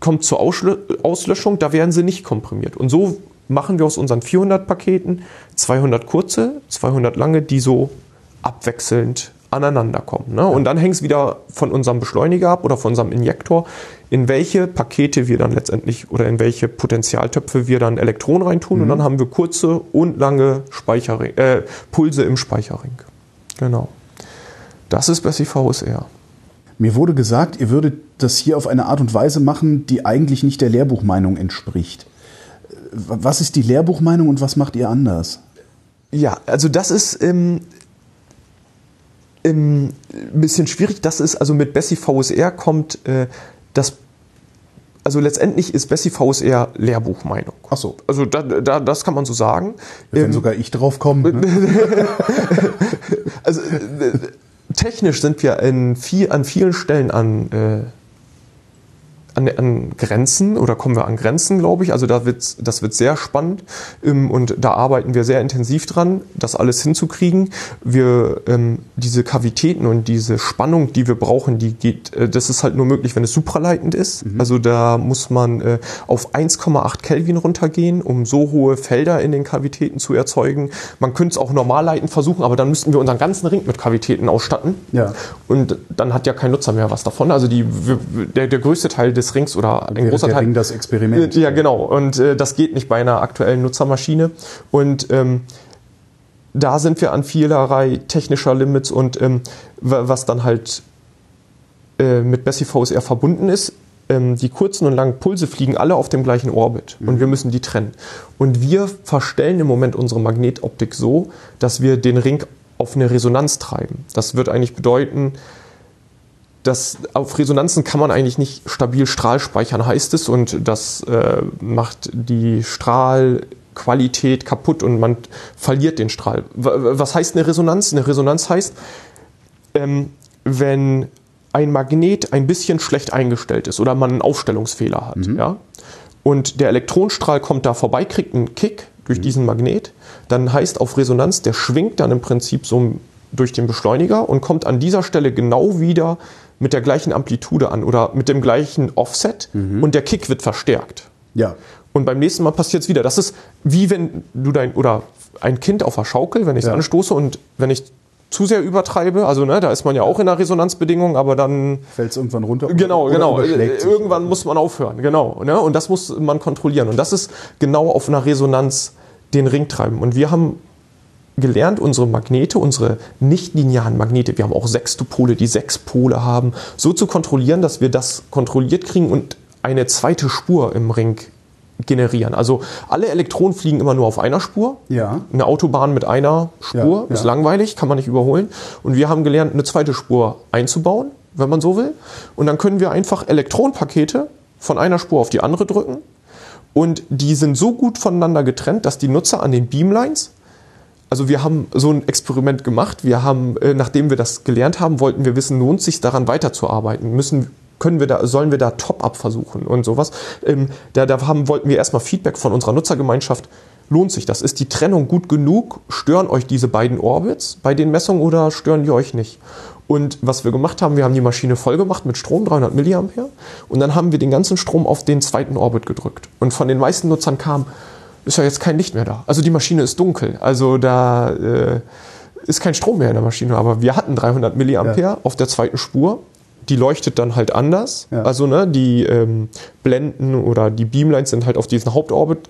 kommt zur Auslö Auslöschung, da werden sie nicht komprimiert. Und so machen wir aus unseren 400 Paketen 200 kurze, 200 lange, die so abwechselnd aneinander kommen. Ne? Und dann hängt es wieder von unserem Beschleuniger ab oder von unserem Injektor, in welche Pakete wir dann letztendlich oder in welche Potentialtöpfe wir dann Elektronen reintun. Mhm. Und dann haben wir kurze und lange Speicherring, äh, Pulse im Speicherring. Genau. Das ist Bessie VSR. Mir wurde gesagt, ihr würdet das hier auf eine Art und Weise machen, die eigentlich nicht der Lehrbuchmeinung entspricht. Was ist die Lehrbuchmeinung und was macht ihr anders? Ja, also das ist ähm, ähm, ein bisschen schwierig. Das ist also mit Bessie VSR kommt äh, das. Also letztendlich ist Bessie VSR Lehrbuchmeinung. Ach so. Also da, da, das kann man so sagen. Wenn Ähm, sogar ich drauf komme. Ne? (laughs) (laughs) also äh, technisch sind wir in viel, an vielen Stellen an, äh, an, an Grenzen oder kommen wir an Grenzen, glaube ich. Also da wird's, das wird sehr spannend ähm, und da arbeiten wir sehr intensiv dran, das alles hinzukriegen. Wir ähm, diese Kavitäten und diese Spannung, die wir brauchen, die geht, äh, das ist halt nur möglich, wenn es supraleitend ist. Also da muss man äh, auf 1,8 Kelvin runtergehen, um so hohe Felder in den Kavitäten zu erzeugen. Man könnte es auch normalleitend versuchen, aber dann müssten wir unseren ganzen Ring mit Kavitäten ausstatten. Ja. Und dann hat ja kein Nutzer mehr was davon. Also die, der, der größte Teil des Rings oder ein großer der Teil. Ring das Experiment. Ja, genau. Und äh, das geht nicht bei einer aktuellen Nutzermaschine. Und ähm, da sind wir an vielerlei technischer Limits und ähm, wa- was dann halt äh, mit Bessie VSR verbunden ist. Ähm, die kurzen und langen Pulse fliegen alle auf dem gleichen Orbit und wir müssen die trennen. Und wir verstellen im Moment unsere Magnetoptik so, dass wir den Ring auf eine Resonanz treiben. Das wird eigentlich bedeuten, dass auf Resonanzen kann man eigentlich nicht stabil Strahl speichern, heißt es, und das äh, macht die Strahlqualität kaputt und man verliert den Strahl. Was heißt eine Resonanz? Eine Resonanz heißt, ähm, wenn ein Magnet ein bisschen schlecht eingestellt ist oder man einen Aufstellungsfehler hat, ja, und der Elektronenstrahl kommt da vorbei, kriegt einen Kick durch diesen Magnet, dann heißt auf Resonanz, der schwingt dann im Prinzip so durch den Beschleuniger und kommt an dieser Stelle genau wieder mit der gleichen Amplitude an oder mit dem gleichen Offset und der Kick wird verstärkt. Ja. Und beim nächsten Mal passiert es wieder. Das ist wie wenn du dein oder ein Kind auf der Schaukel, wenn ich es Ja. anstoße und wenn ich zu sehr übertreibe, also ne, da ist man ja auch in der Resonanzbedingung, aber dann Fällt es irgendwann runter? Genau, genau. Irgendwann muss man aufhören, genau. Ne? Und das muss man kontrollieren. Und das ist genau auf einer Resonanz den Ring treiben. Und wir haben gelernt, unsere Magnete, unsere nicht-linearen Magnete, wir haben auch Sextopole, die sechs Pole haben, so zu kontrollieren, dass wir das kontrolliert kriegen und eine zweite Spur im Ring generieren. Also alle Elektronen fliegen immer nur auf einer Spur. Ja. Eine Autobahn mit einer Spur Ja, ist ja. langweilig, kann man nicht überholen. Und wir haben gelernt, eine zweite Spur einzubauen, wenn man so will. Und dann können wir einfach Elektronenpakete von einer Spur auf die andere drücken. Und die sind so gut voneinander getrennt, dass die Nutzer an den Beamlines, also wir haben so ein Experiment gemacht. Wir haben, äh, nachdem wir das gelernt haben, wollten wir wissen, lohnt sich daran weiterzuarbeiten? Müssen, können wir da, sollen wir da Top-up versuchen und sowas? Ähm, da, da haben, wollten wir erstmal Feedback von unserer Nutzergemeinschaft. Lohnt sich das? Ist die Trennung gut genug? Stören euch diese beiden Orbits bei den Messungen oder stören die euch nicht? Und was wir gemacht haben, wir haben die Maschine voll gemacht mit Strom, 300 Milliampere, und dann haben wir den ganzen Strom auf den zweiten Orbit gedrückt. Und von den meisten Nutzern kam, ist ja jetzt kein Licht mehr da. Also die Maschine ist dunkel. Also da äh, ist kein Strom mehr in der Maschine. Aber wir hatten 300 Milliampere Ja. auf der zweiten Spur. Die leuchtet dann halt anders. Ja. Also ne, die ähm, Blenden oder die Beamlines sind halt auf diesen Hauptorbit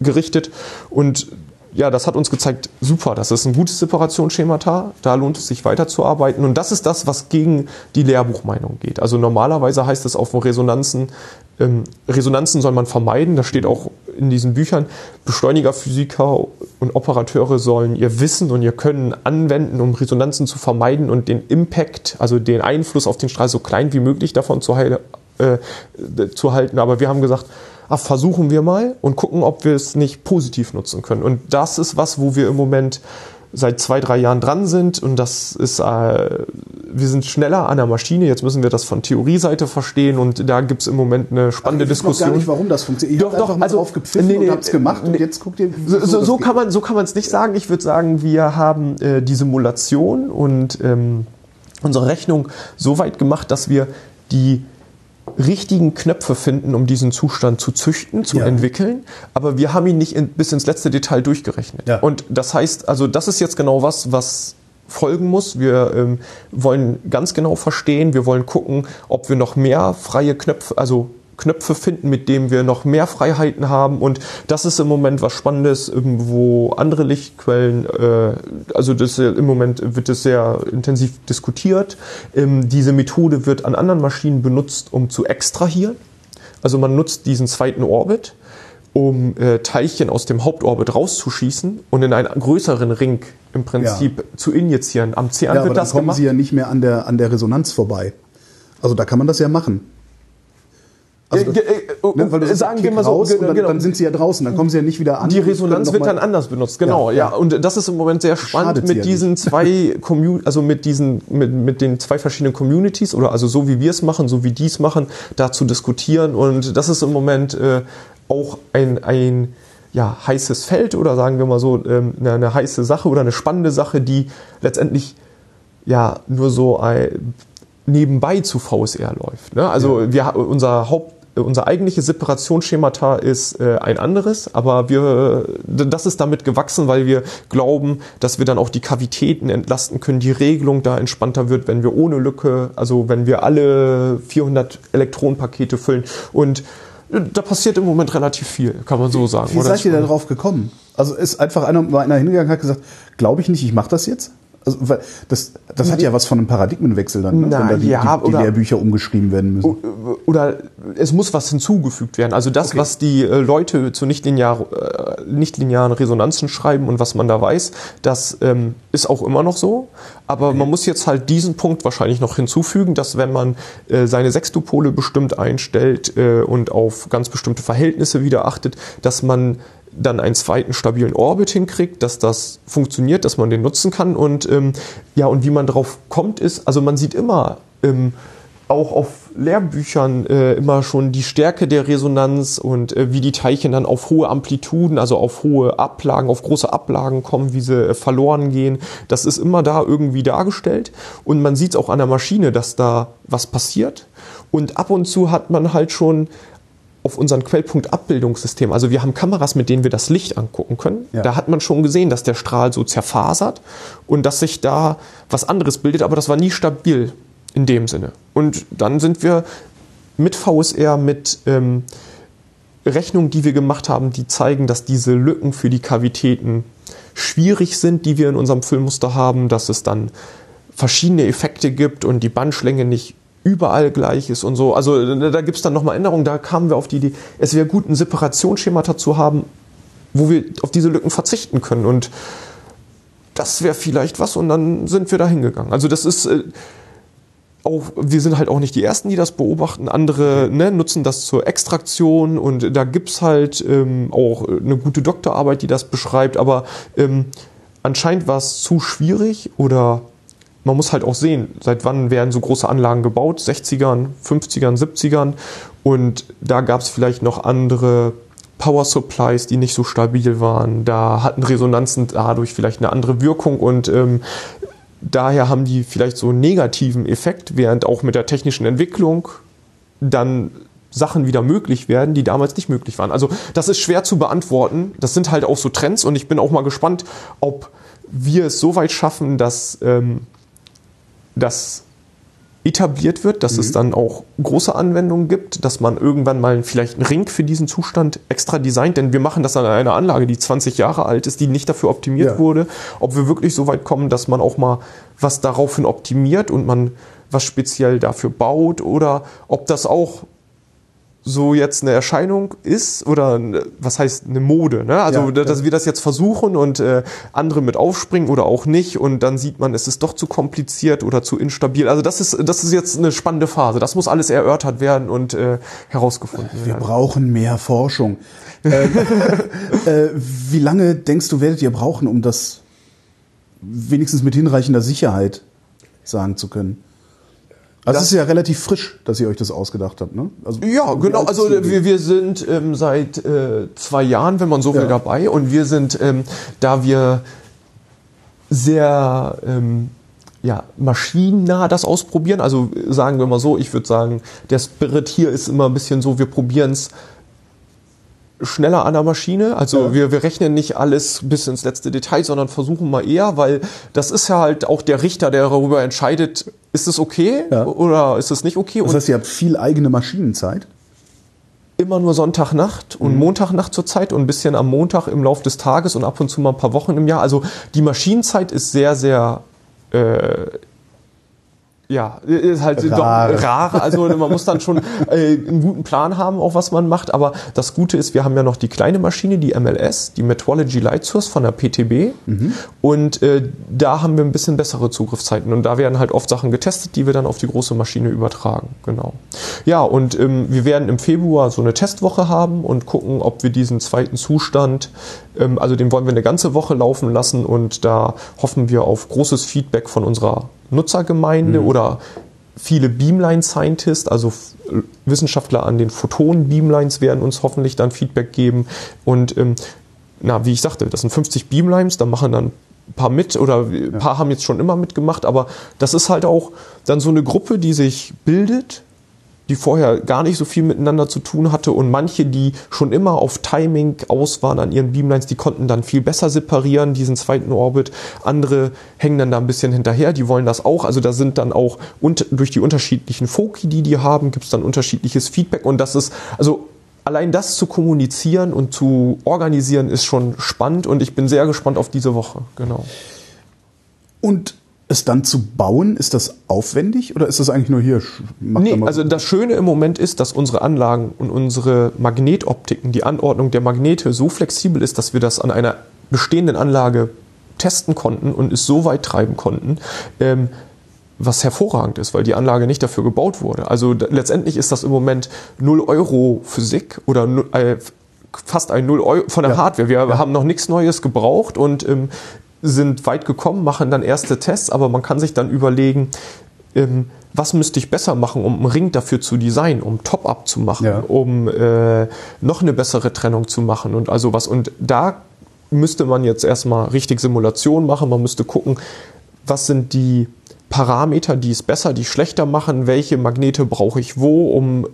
gerichtet. Und ja, das hat uns gezeigt, super, das ist ein gutes Separationsschemata, da lohnt es sich weiterzuarbeiten. Und das ist das, was gegen die Lehrbuchmeinung geht. Also normalerweise heißt es auf Resonanzen, ähm, Resonanzen soll man vermeiden, das steht auch in diesen Büchern. Beschleunigerphysiker und Operateure sollen ihr Wissen und ihr Können anwenden, um Resonanzen zu vermeiden und den Impact, also den Einfluss auf den Strahl so klein wie möglich davon zu, heil, äh, zu halten. Aber wir haben gesagt, ach, versuchen wir mal und gucken, ob wir es nicht positiv nutzen können. Und das ist was, wo wir im Moment seit zwei, drei Jahren dran sind und das ist, äh, wir sind schneller an der Maschine, jetzt müssen wir das von Theorieseite verstehen und da gibt es im Moment eine spannende Ich weiß noch Diskussion. gar nicht, warum das funktioniert. Ihr Doch, doch, mal also- drauf gepfiffen nee, nee, und habt's gemacht und nee. jetzt guckt ihr, So, so, so kann man so kann man es nicht sagen. Ich würde sagen, wir haben äh, die Simulation und ähm, unsere Rechnung so weit gemacht, dass wir die richtigen Knöpfe finden, um diesen Zustand zu züchten, zu Ja. entwickeln. Aber wir haben ihn nicht in, bis ins letzte Detail durchgerechnet. Ja. Und das heißt, also das ist jetzt genau was, was folgen muss. Wir ähm, wollen ganz genau verstehen, wir wollen gucken, ob wir noch mehr freie Knöpfe, also Knöpfe finden, mit denen wir noch mehr Freiheiten haben. Und das ist im Moment was Spannendes, wo andere Lichtquellen, äh, also das, äh, im Moment wird es sehr intensiv diskutiert. Ähm, diese Methode wird an anderen Maschinen benutzt, um zu extrahieren. Also man nutzt diesen zweiten Orbit um äh, Teilchen aus dem Hauptorbit rauszuschießen und in einen größeren Ring im Prinzip ja. zu injizieren. Am CERN ja, wird das kommen gemacht. Sie ja nicht mehr an der, an der Resonanz vorbei. Also da kann man das ja machen. Also, äh, äh, ne, weil du sagen wir mal so, raus, dann, genau. dann, sind sie ja draußen, dann kommen sie ja nicht wieder an. Die Resonanz wird dann anders benutzt, genau, ja, ja. Und das ist im Moment sehr spannend mit diesen nicht. zwei (laughs) Commun also mit diesen mit, mit den zwei verschiedenen Communities oder also so wie wir es machen, so wie die es machen, da zu diskutieren und das ist im Moment äh, auch ein ein ja, heißes Feld oder sagen wir mal so ähm, eine, eine heiße Sache oder eine spannende Sache, die letztendlich ja nur so ein, nebenbei zu VSR läuft. Ne? Also ja. wir unser Haupt unser eigentliches Separationsschemata ist äh, ein anderes, aber wir, das ist damit gewachsen, weil wir glauben, dass wir dann auch die Kavitäten entlasten können, die Regelung da entspannter wird, wenn wir ohne Lücke, also wenn wir alle 400 Elektronenpakete füllen und äh, da passiert im Moment relativ viel, kann man so sagen. Wie oder? seid ihr da drauf gekommen? Also ist einfach einer, einer hingegangen und hat gesagt, glaube ich nicht, ich mache das jetzt? Also, das, das hat ja was von einem Paradigmenwechsel dann, ne? Na, wenn da die, ja, die, die oder, Lehrbücher umgeschrieben werden müssen. Oder es muss was hinzugefügt werden. Also das, okay. was die äh, Leute zu nichtlinear, äh, nichtlinearen Resonanzen schreiben und was man da weiß, das ähm, ist auch immer noch so. Aber okay. man muss jetzt halt diesen Punkt wahrscheinlich noch hinzufügen, dass wenn man äh, seine Sextupole bestimmt einstellt äh, und auf ganz bestimmte Verhältnisse wieder achtet, dass man dann einen zweiten stabilen Orbit hinkriegt, dass das funktioniert, dass man den nutzen kann. Und ähm, ja, und wie man drauf kommt, ist, also man sieht immer ähm, auch auf Lehrbüchern äh, immer schon die Stärke der Resonanz und äh, wie die Teilchen dann auf hohe Amplituden, also auf hohe Ablagen, auf große Ablagen kommen, wie sie äh, verloren gehen. Das ist immer da irgendwie dargestellt. Und man sieht es auch an der Maschine, dass da was passiert. Und ab und zu hat man halt schon auf unseren Quellpunkt Abbildungssystem, also wir haben Kameras, mit denen wir das Licht angucken können. Ja. Da hat man schon gesehen, dass der Strahl so zerfasert und dass sich da was anderes bildet, aber das war nie stabil in dem Sinne. Und dann sind wir mit VSR, mit ähm, Rechnungen, die wir gemacht haben, die zeigen, dass diese Lücken für die Kavitäten schwierig sind, die wir in unserem Füllmuster haben, dass es dann verschiedene Effekte gibt und die Bandschlänge nicht überall gleich ist und so. Also da gibt es dann nochmal Änderungen. Da kamen wir auf die Idee, es wäre gut, ein Separationsschemata zu haben, wo wir auf diese Lücken verzichten können. Und das wäre vielleicht was und dann sind wir da hingegangen. Also das ist äh, auch, wir sind halt auch nicht die Ersten, die das beobachten. Andere ne, nutzen das zur Extraktion und da gibt's halt ähm, auch eine gute Doktorarbeit, die das beschreibt. Aber ähm, anscheinend war es zu schwierig oder man muss halt auch sehen, seit wann werden so große Anlagen gebaut, 60ern, 50ern, 70ern und da gab es vielleicht noch andere Power Supplies, die nicht so stabil waren. Da hatten Resonanzen dadurch vielleicht eine andere Wirkung und ähm, daher haben die vielleicht so einen negativen Effekt, während auch mit der technischen Entwicklung dann Sachen wieder möglich werden, die damals nicht möglich waren. Also das ist schwer zu beantworten. Das sind halt auch so Trends und ich bin auch mal gespannt, ob wir es so weit schaffen, dass ähm, das etabliert wird, dass mhm. es dann auch große Anwendungen gibt, dass man irgendwann mal vielleicht einen Ring für diesen Zustand extra designt, denn wir machen das an einer Anlage, die 20 Jahre alt ist, die nicht dafür optimiert ja. wurde, ob wir wirklich so weit kommen, dass man auch mal was daraufhin optimiert und man was speziell dafür baut oder ob das auch so jetzt eine Erscheinung ist oder was heißt eine Mode, ne? Also ja, dass ja. wir das jetzt versuchen und äh, andere mit aufspringen oder auch nicht und dann sieht man, es ist doch zu kompliziert oder zu instabil. Also das ist das ist jetzt eine spannende Phase. Das muss alles erörtert werden und äh, herausgefunden wir werden. Wir brauchen mehr Forschung. (laughs) äh, äh, wie lange denkst du werdet ihr brauchen, um das wenigstens mit hinreichender Sicherheit sagen zu können? Also es ist ja relativ frisch, dass ihr euch das ausgedacht habt, ne? Also ja, genau. Also wir, wir sind ähm, seit äh, zwei Jahren, wenn man so will, ja. dabei und wir sind, ähm, da wir sehr ähm, ja, maschinennah das ausprobieren. Also sagen wir mal so, ich würde sagen, der Spirit hier ist immer ein bisschen so, wir probieren es schneller an der Maschine. Also ja. wir, wir rechnen nicht alles bis ins letzte Detail, sondern versuchen mal eher, weil das ist ja halt auch der Richter, der darüber entscheidet, ist es okay ja. oder ist es nicht okay. Das heißt, ihr habt viel eigene Maschinenzeit? Immer nur Sonntagnacht und mhm. Montagnacht zur Zeit und ein bisschen am Montag im Lauf des Tages und ab und zu mal ein paar Wochen im Jahr. Also die Maschinenzeit ist sehr, sehr äh, ja, ist halt Rar. doch rar. Also man muss dann schon äh, einen guten Plan haben, auch was man macht. Aber das Gute ist, wir haben ja noch die kleine Maschine, die MLS, die Metrology Light Source von der PTB. Und äh, da haben wir ein bisschen bessere Zugriffszeiten. Und da werden halt oft Sachen getestet, die wir dann auf die große Maschine übertragen. Genau. Ja, und ähm, wir werden im Februar so eine Testwoche haben und gucken, ob wir diesen zweiten Zustand, ähm, also den wollen wir eine ganze Woche laufen lassen und da hoffen wir auf großes Feedback von unserer Nutzergemeinde oder viele Beamline-Scientists, also Wissenschaftler an den Photonen-Beamlines werden uns hoffentlich dann Feedback geben. Und ähm, na, wie ich sagte, das sind 50 Beamlines, da machen dann ein paar mit oder ein paar haben jetzt schon immer mitgemacht, aber das ist halt auch dann so eine Gruppe, die sich bildet, die vorher gar nicht so viel miteinander zu tun hatte und manche, die schon immer auf Timing aus waren an ihren Beamlines, die konnten dann viel besser separieren, diesen zweiten Orbit. Andere hängen dann da ein bisschen hinterher, die wollen das auch. Also da sind dann auch und durch die unterschiedlichen Foki, die die haben, gibt es dann unterschiedliches Feedback und das ist, also allein das zu kommunizieren und zu organisieren ist schon spannend und ich bin sehr gespannt auf diese Woche. Genau. Und es dann zu bauen, ist das aufwendig oder ist das eigentlich nur hier? Nee, also das Schöne im Moment ist, dass unsere Anlagen und unsere Magnetoptiken, die Anordnung der Magnete so flexibel ist, dass wir das an einer bestehenden Anlage testen konnten und es so weit treiben konnten, ähm, was hervorragend ist, weil die Anlage nicht dafür gebaut wurde. Also letztendlich ist das im Moment 0 Euro Physik oder äh, fast ein 0 Euro von der Ja. Hardware. Wir haben noch nichts Neues gebraucht und ähm, sind weit gekommen, machen dann erste Tests, aber man kann sich dann überlegen, ähm, was müsste ich besser machen, um einen Ring dafür zu designen, um Top-Up zu machen, Ja. um äh, noch eine bessere Trennung zu machen und also was. Und da müsste man jetzt erstmal richtig Simulation machen, man müsste gucken, was sind die Parameter, die es besser, die schlechter machen, welche Magnete brauche ich wo, um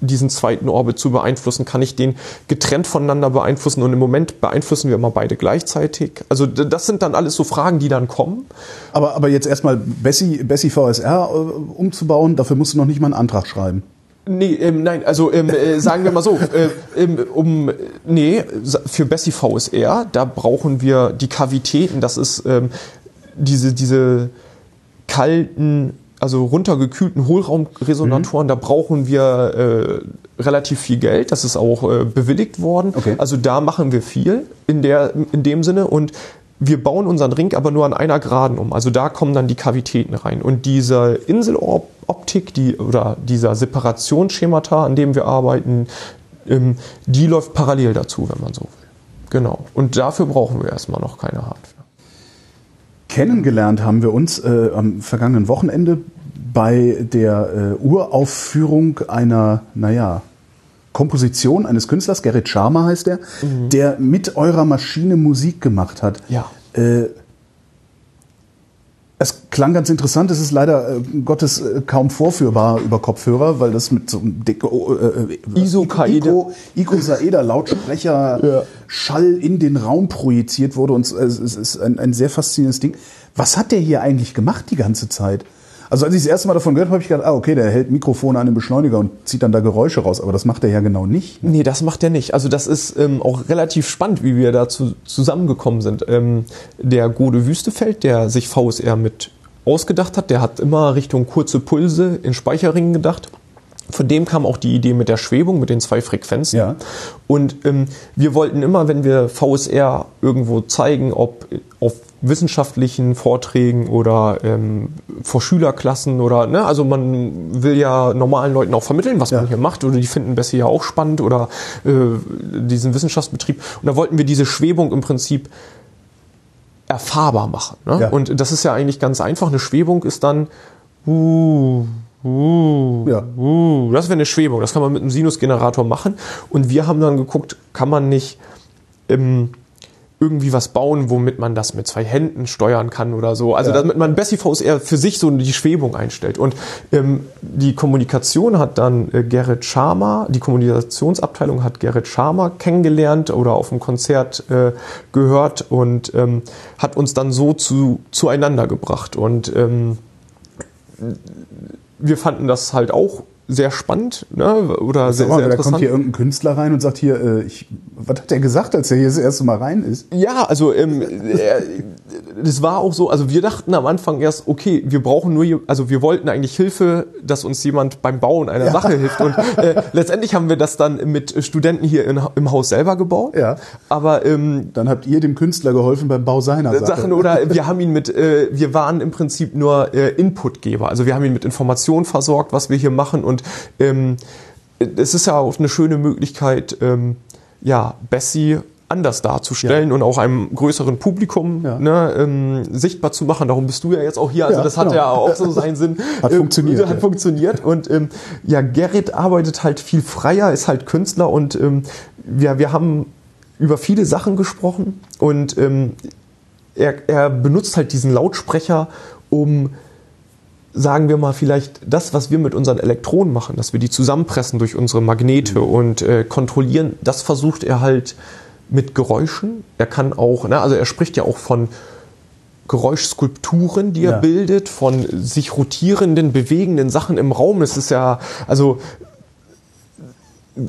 diesen zweiten Orbit zu beeinflussen, kann ich den getrennt voneinander beeinflussen und im Moment beeinflussen wir immer beide gleichzeitig. Also das sind dann alles so Fragen, die dann kommen. aber, aber jetzt erstmal Bessie, Bessie VSR äh, umzubauen, dafür musst du noch nicht mal einen Antrag schreiben. Nee, ähm, nein, also ähm, äh, sagen wir mal so, äh, ähm, um nee, für Bessie VSR, da brauchen wir die Kavitäten, das ist ähm, diese, diese kalten, also runtergekühlten Hohlraumresonatoren, da brauchen wir äh, relativ viel Geld, das ist auch äh, bewilligt worden. Okay. Also da machen wir viel in, der, in dem Sinne und wir bauen unseren Ring aber nur an einer Geraden um. Also da kommen dann die Kavitäten rein. Und diese Inseloptik, die, oder dieser Separationsschemata, an dem wir arbeiten, ähm, die läuft parallel dazu, wenn man so will. Genau. Und dafür brauchen wir erstmal noch keine Hardware. Kennengelernt haben wir uns äh, am vergangenen Wochenende bei der äh, Uraufführung einer, naja, Komposition eines Künstlers, Gerrit Sharma heißt er, der mit eurer Maschine Musik gemacht hat. Ja. Äh, es klang ganz interessant, es ist leider äh, Gottes äh, kaum vorführbar über Kopfhörer, weil das mit so einem Deko, äh, äh, Isokaede. Ico, Ico Saeda Lautsprecher (laughs) Ja. Schall in den Raum projiziert wurde und es es ist ein, ein sehr faszinierendes Ding. Was hat der hier eigentlich gemacht die ganze Zeit? Also als ich das erste Mal davon gehört habe, habe ich gedacht, ah okay, der hält Mikrofone an den Beschleuniger und zieht dann da Geräusche raus, aber das macht er ja genau nicht. Nee, das macht er nicht. Also das ist ähm, auch relativ spannend, wie wir dazu zusammengekommen sind. Ähm, der Gode Wüstefeld, der sich VSR mit ausgedacht hat, der hat immer Richtung kurze Pulse in Speicherringen gedacht. Von dem kam auch die Idee mit der Schwebung, mit den zwei Frequenzen. Ja. Und ähm, wir wollten immer, wenn wir VSR irgendwo zeigen, ob auf wissenschaftlichen Vorträgen oder ähm, vor Schülerklassen oder, ne, also man will ja normalen Leuten auch vermitteln, was Ja. man hier macht oder die finden Bessie ja auch spannend oder äh, diesen Wissenschaftsbetrieb. Und da wollten wir diese Schwebung im Prinzip erfahrbar machen. Ne? Ja. Und das ist ja eigentlich ganz einfach. Eine Schwebung ist dann uh, uh, Ja. uh, das wäre eine Schwebung. Das kann man mit einem Sinusgenerator machen. Und wir haben dann geguckt, kann man nicht ähm, irgendwie was bauen, womit man das mit zwei Händen steuern kann oder so. Also Ja. damit man Bessie VSR für sich so die Schwebung einstellt. Und ähm, die Kommunikation hat dann äh, Gerrit Sharma, die Kommunikationsabteilung hat Gerrit Sharma kennengelernt oder auf dem Konzert äh, gehört und ähm, hat uns dann so zu, zueinander gebracht. Und ähm, wir fanden das halt auch sehr spannend ne? oder sehr, mal, sehr da kommt interessant. hier irgendein Künstler rein und sagt hier, äh, ich, was hat der gesagt, als er hier das erste Mal rein ist? Ja, also ähm, äh, das war auch so, also wir dachten am Anfang erst, okay, wir brauchen nur, also wir wollten eigentlich Hilfe, dass uns jemand beim Bauen einer Sache hilft. Und äh, letztendlich haben wir das dann mit Studenten hier in, im Haus selber gebaut. Ja. Aber ähm, Dann habt ihr dem Künstler geholfen beim Bau seiner Sache. Sachen oder (laughs) wir haben ihn mit, äh, wir waren im Prinzip nur äh, Inputgeber. Also wir haben ihn mit Informationen versorgt, was wir hier machen und ähm, es ist ja auch eine schöne Möglichkeit, ähm, ja, Bessie anders darzustellen und auch einem größeren Publikum Ja. ne, ähm, sichtbar zu machen. Darum bist du ja jetzt auch hier. Also Ja, das hat genau. ja auch so seinen Sinn. (laughs) Hat Ähm, funktioniert, Hat ja. funktioniert. Und ähm, ja, Gerrit arbeitet halt viel freier, ist halt Künstler und ähm, wir, wir haben über viele Sachen gesprochen und ähm, er, er benutzt halt diesen Lautsprecher, um, sagen wir mal, vielleicht das, was wir mit unseren Elektronen machen, dass wir die zusammenpressen durch unsere Magnete und äh, kontrollieren, das versucht er halt mit Geräuschen. Er kann auch, ne, also er spricht ja auch von Geräuschskulpturen, die er Ja. bildet, von sich rotierenden, bewegenden Sachen im Raum. Es ist ja, also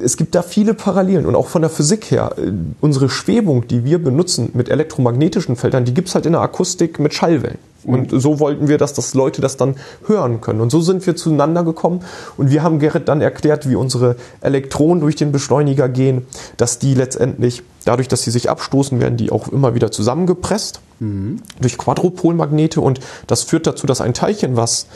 es gibt da viele Parallelen und auch von der Physik her. äh, Unsere Schwebung, die wir benutzen mit elektromagnetischen Feldern, die gibt's halt in der Akustik mit Schallwellen. Und so wollten wir, dass das Leute das dann hören können. Und so sind wir zueinander gekommen. Und wir haben Gerrit dann erklärt, wie unsere Elektronen durch den Beschleuniger gehen, dass die letztendlich, dadurch, dass sie sich abstoßen, werden die auch immer wieder zusammengepresst durch Quadrupolmagnete. Und das führt dazu, dass ein Teilchen, was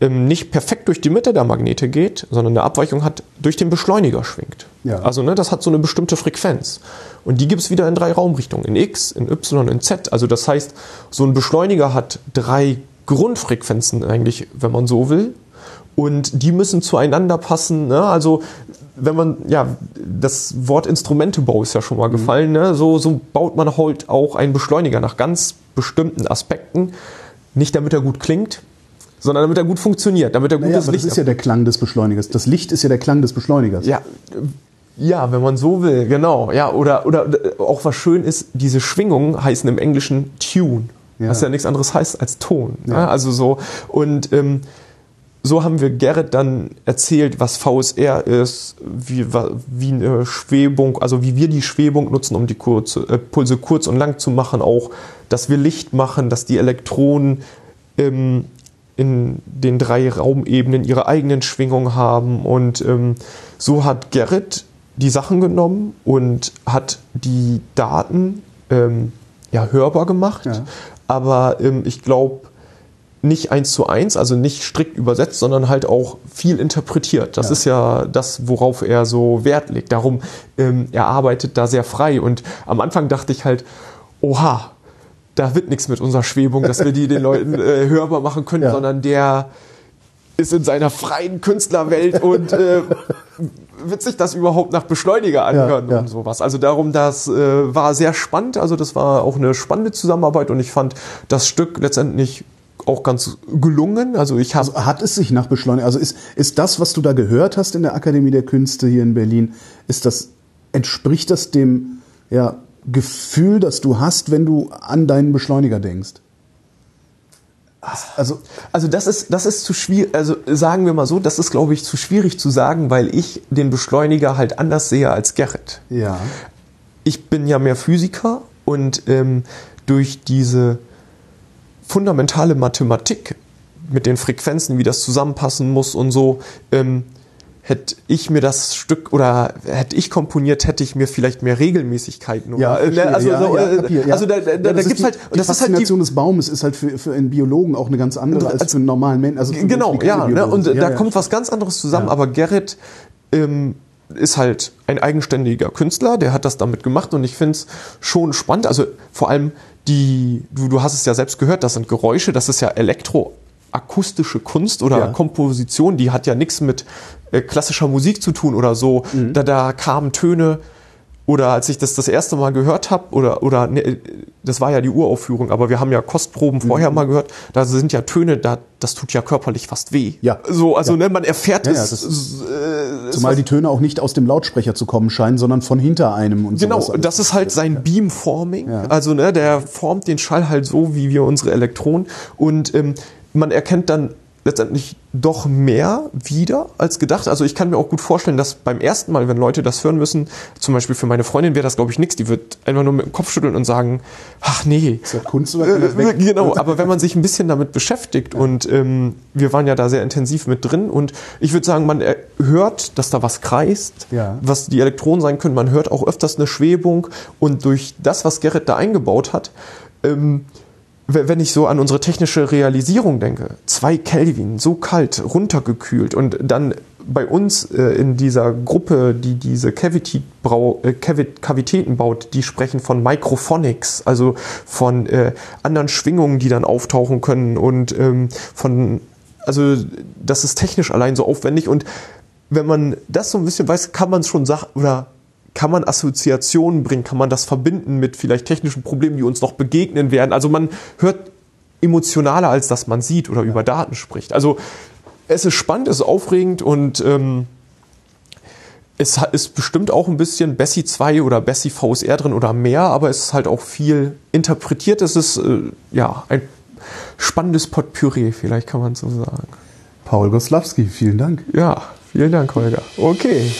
nicht perfekt durch die Mitte der Magnete geht, sondern eine Abweichung hat, durch den Beschleuniger schwingt. Ja. Also ne, das hat so eine bestimmte Frequenz. Und die gibt es wieder in drei Raumrichtungen, in X, in Y, in Z. Also das heißt, so ein Beschleuniger hat drei Grundfrequenzen eigentlich, wenn man so will. Und die müssen zueinander passen. Ne? Also wenn man, ja, das Wort Instrumentebau ist ja schon mal gefallen. Ne? So, so baut man halt auch einen Beschleuniger nach ganz bestimmten Aspekten. Nicht damit er gut klingt, sondern damit er gut funktioniert, damit er Naja, gutes aber das Licht ist ja der Klang des Beschleunigers. Das Licht ist ja der Klang des Beschleunigers. ja, äh, ja, wenn man so will, genau. Ja, oder, oder äh, auch was schön ist, diese Schwingungen heißen im Englischen Tune. Ja. Was ja nichts anderes heißt als Ton. Ja. Ja. Also so. Und ähm, so haben wir Gerrit dann erzählt, was VSR ist, wie, wie eine Schwebung, also wie wir die Schwebung nutzen, um die kurze, äh, Pulse kurz und lang zu machen, auch, dass wir Licht machen, dass die Elektronen ähm, in den drei Raumebenen ihre eigenen Schwingungen haben. Und ähm, so hat Gerrit die Sachen genommen und hat die Daten ähm, ja, hörbar gemacht. Ja. Aber ähm, ich glaube, nicht eins zu eins, also nicht strikt übersetzt, sondern halt auch viel interpretiert. Das Ja. ist ja das, worauf er so Wert legt. Darum, ähm, er arbeitet da sehr frei. Und am Anfang dachte ich halt, oha, da wird nichts mit unserer Schwebung, dass wir die den Leuten äh, hörbar machen können, Ja. sondern der ist in seiner freien Künstlerwelt und äh, wird sich das überhaupt nach Beschleuniger anhören Ja, ja. und sowas. Also darum, das äh, war sehr spannend. Also das war auch eine spannende Zusammenarbeit und ich fand das Stück letztendlich auch ganz gelungen. Also ich habe Also hat es sich nach Beschleuniger, also ist, ist das, was du da gehört hast in der Akademie der Künste hier in Berlin, ist das, entspricht das dem ja, Gefühl, das du hast, wenn du an deinen Beschleuniger denkst? Also, Also das ist, das ist zu schwierig, also sagen wir mal so, das ist, glaube ich, zu schwierig zu sagen, weil ich den Beschleuniger halt anders sehe als Gerrit. ja. Ich bin ja mehr Physiker und ähm, durch diese fundamentale Mathematik mit den Frequenzen, wie das zusammenpassen muss und so, ähm, hätte ich mir das Stück oder hätte ich komponiert, hätte ich mir vielleicht mehr Regelmäßigkeiten oder Ja, ne, also, ja, so, ja, äh, ja. also da, da, da gibt's die, halt die das ist halt die Faszination des Baumes ist halt für, für einen Biologen auch eine ganz andere als, für einen normalen Menschen. Also Genau, ja, ne? Und da kommt was ganz anderes zusammen, aber Gerrit ähm, ist halt ein eigenständiger Künstler, der hat das damit gemacht und ich finde es schon spannend. Also vor allem die, du, du hast es ja selbst gehört, das sind Geräusche, das ist ja elektroakustische Kunst oder Ja. Komposition, die hat ja nichts mit äh, klassischer Musik zu tun oder so. Mhm. Da, da kamen Töne oder als ich das das erste Mal gehört habe, oder, oder ne, das war ja die Uraufführung, aber wir haben ja Kostproben Mhm. vorher mal gehört, da sind ja Töne, da, das tut ja körperlich fast weh. Ja. So, also Ja. ne, man erfährt Ja, ja, es. das äh, Zumal die Töne auch nicht aus dem Lautsprecher zu kommen scheinen, sondern von hinter einem und Genau, das ist halt sein Beamforming. Ja. Also ne, der formt den Schall halt so, wie wir unsere Elektronen. Und ähm, man erkennt dann letztendlich doch mehr wieder als gedacht. Also ich kann mir auch gut vorstellen, dass beim ersten Mal, wenn Leute das hören müssen, zum Beispiel für meine Freundin wäre das, glaube ich, nichts. Die wird einfach nur mit dem Kopf schütteln und sagen, ach nee. Ist das Kunstwerk oder weg? (laughs) Genau, aber wenn man sich ein bisschen damit beschäftigt und ähm, wir waren ja da sehr intensiv mit drin und ich würde sagen, man äh, hört, dass da was kreist, Ja. was die Elektronen sein können. Man hört auch öfters eine Schwebung und durch das, was Gerrit da eingebaut hat, ähm, wenn ich so an unsere technische Realisierung denke, zwei Kelvin, so kalt, runtergekühlt und dann bei uns äh, in dieser Gruppe, die diese Cavity -Brau äh, Cavi- Kavitäten baut, die sprechen von Microphonics, also von äh, anderen Schwingungen, die dann auftauchen können und ähm, von, also das ist technisch allein so aufwendig und wenn man das so ein bisschen weiß, kann man es schon sagen, oder kann man Assoziationen bringen, kann man das verbinden mit vielleicht technischen Problemen, die uns noch begegnen werden. Also man hört emotionaler, als dass man sieht oder über Daten spricht. Also es ist spannend, es ist aufregend und ähm, es ist bestimmt auch ein bisschen Bessie 2 oder Bessie VSR drin oder mehr, aber es ist halt auch viel interpretiert. Es ist äh, ja ein spannendes Potpourri, vielleicht kann man so sagen. Paul Goslawski, vielen Dank. Ja, vielen Dank, Holger. Okay.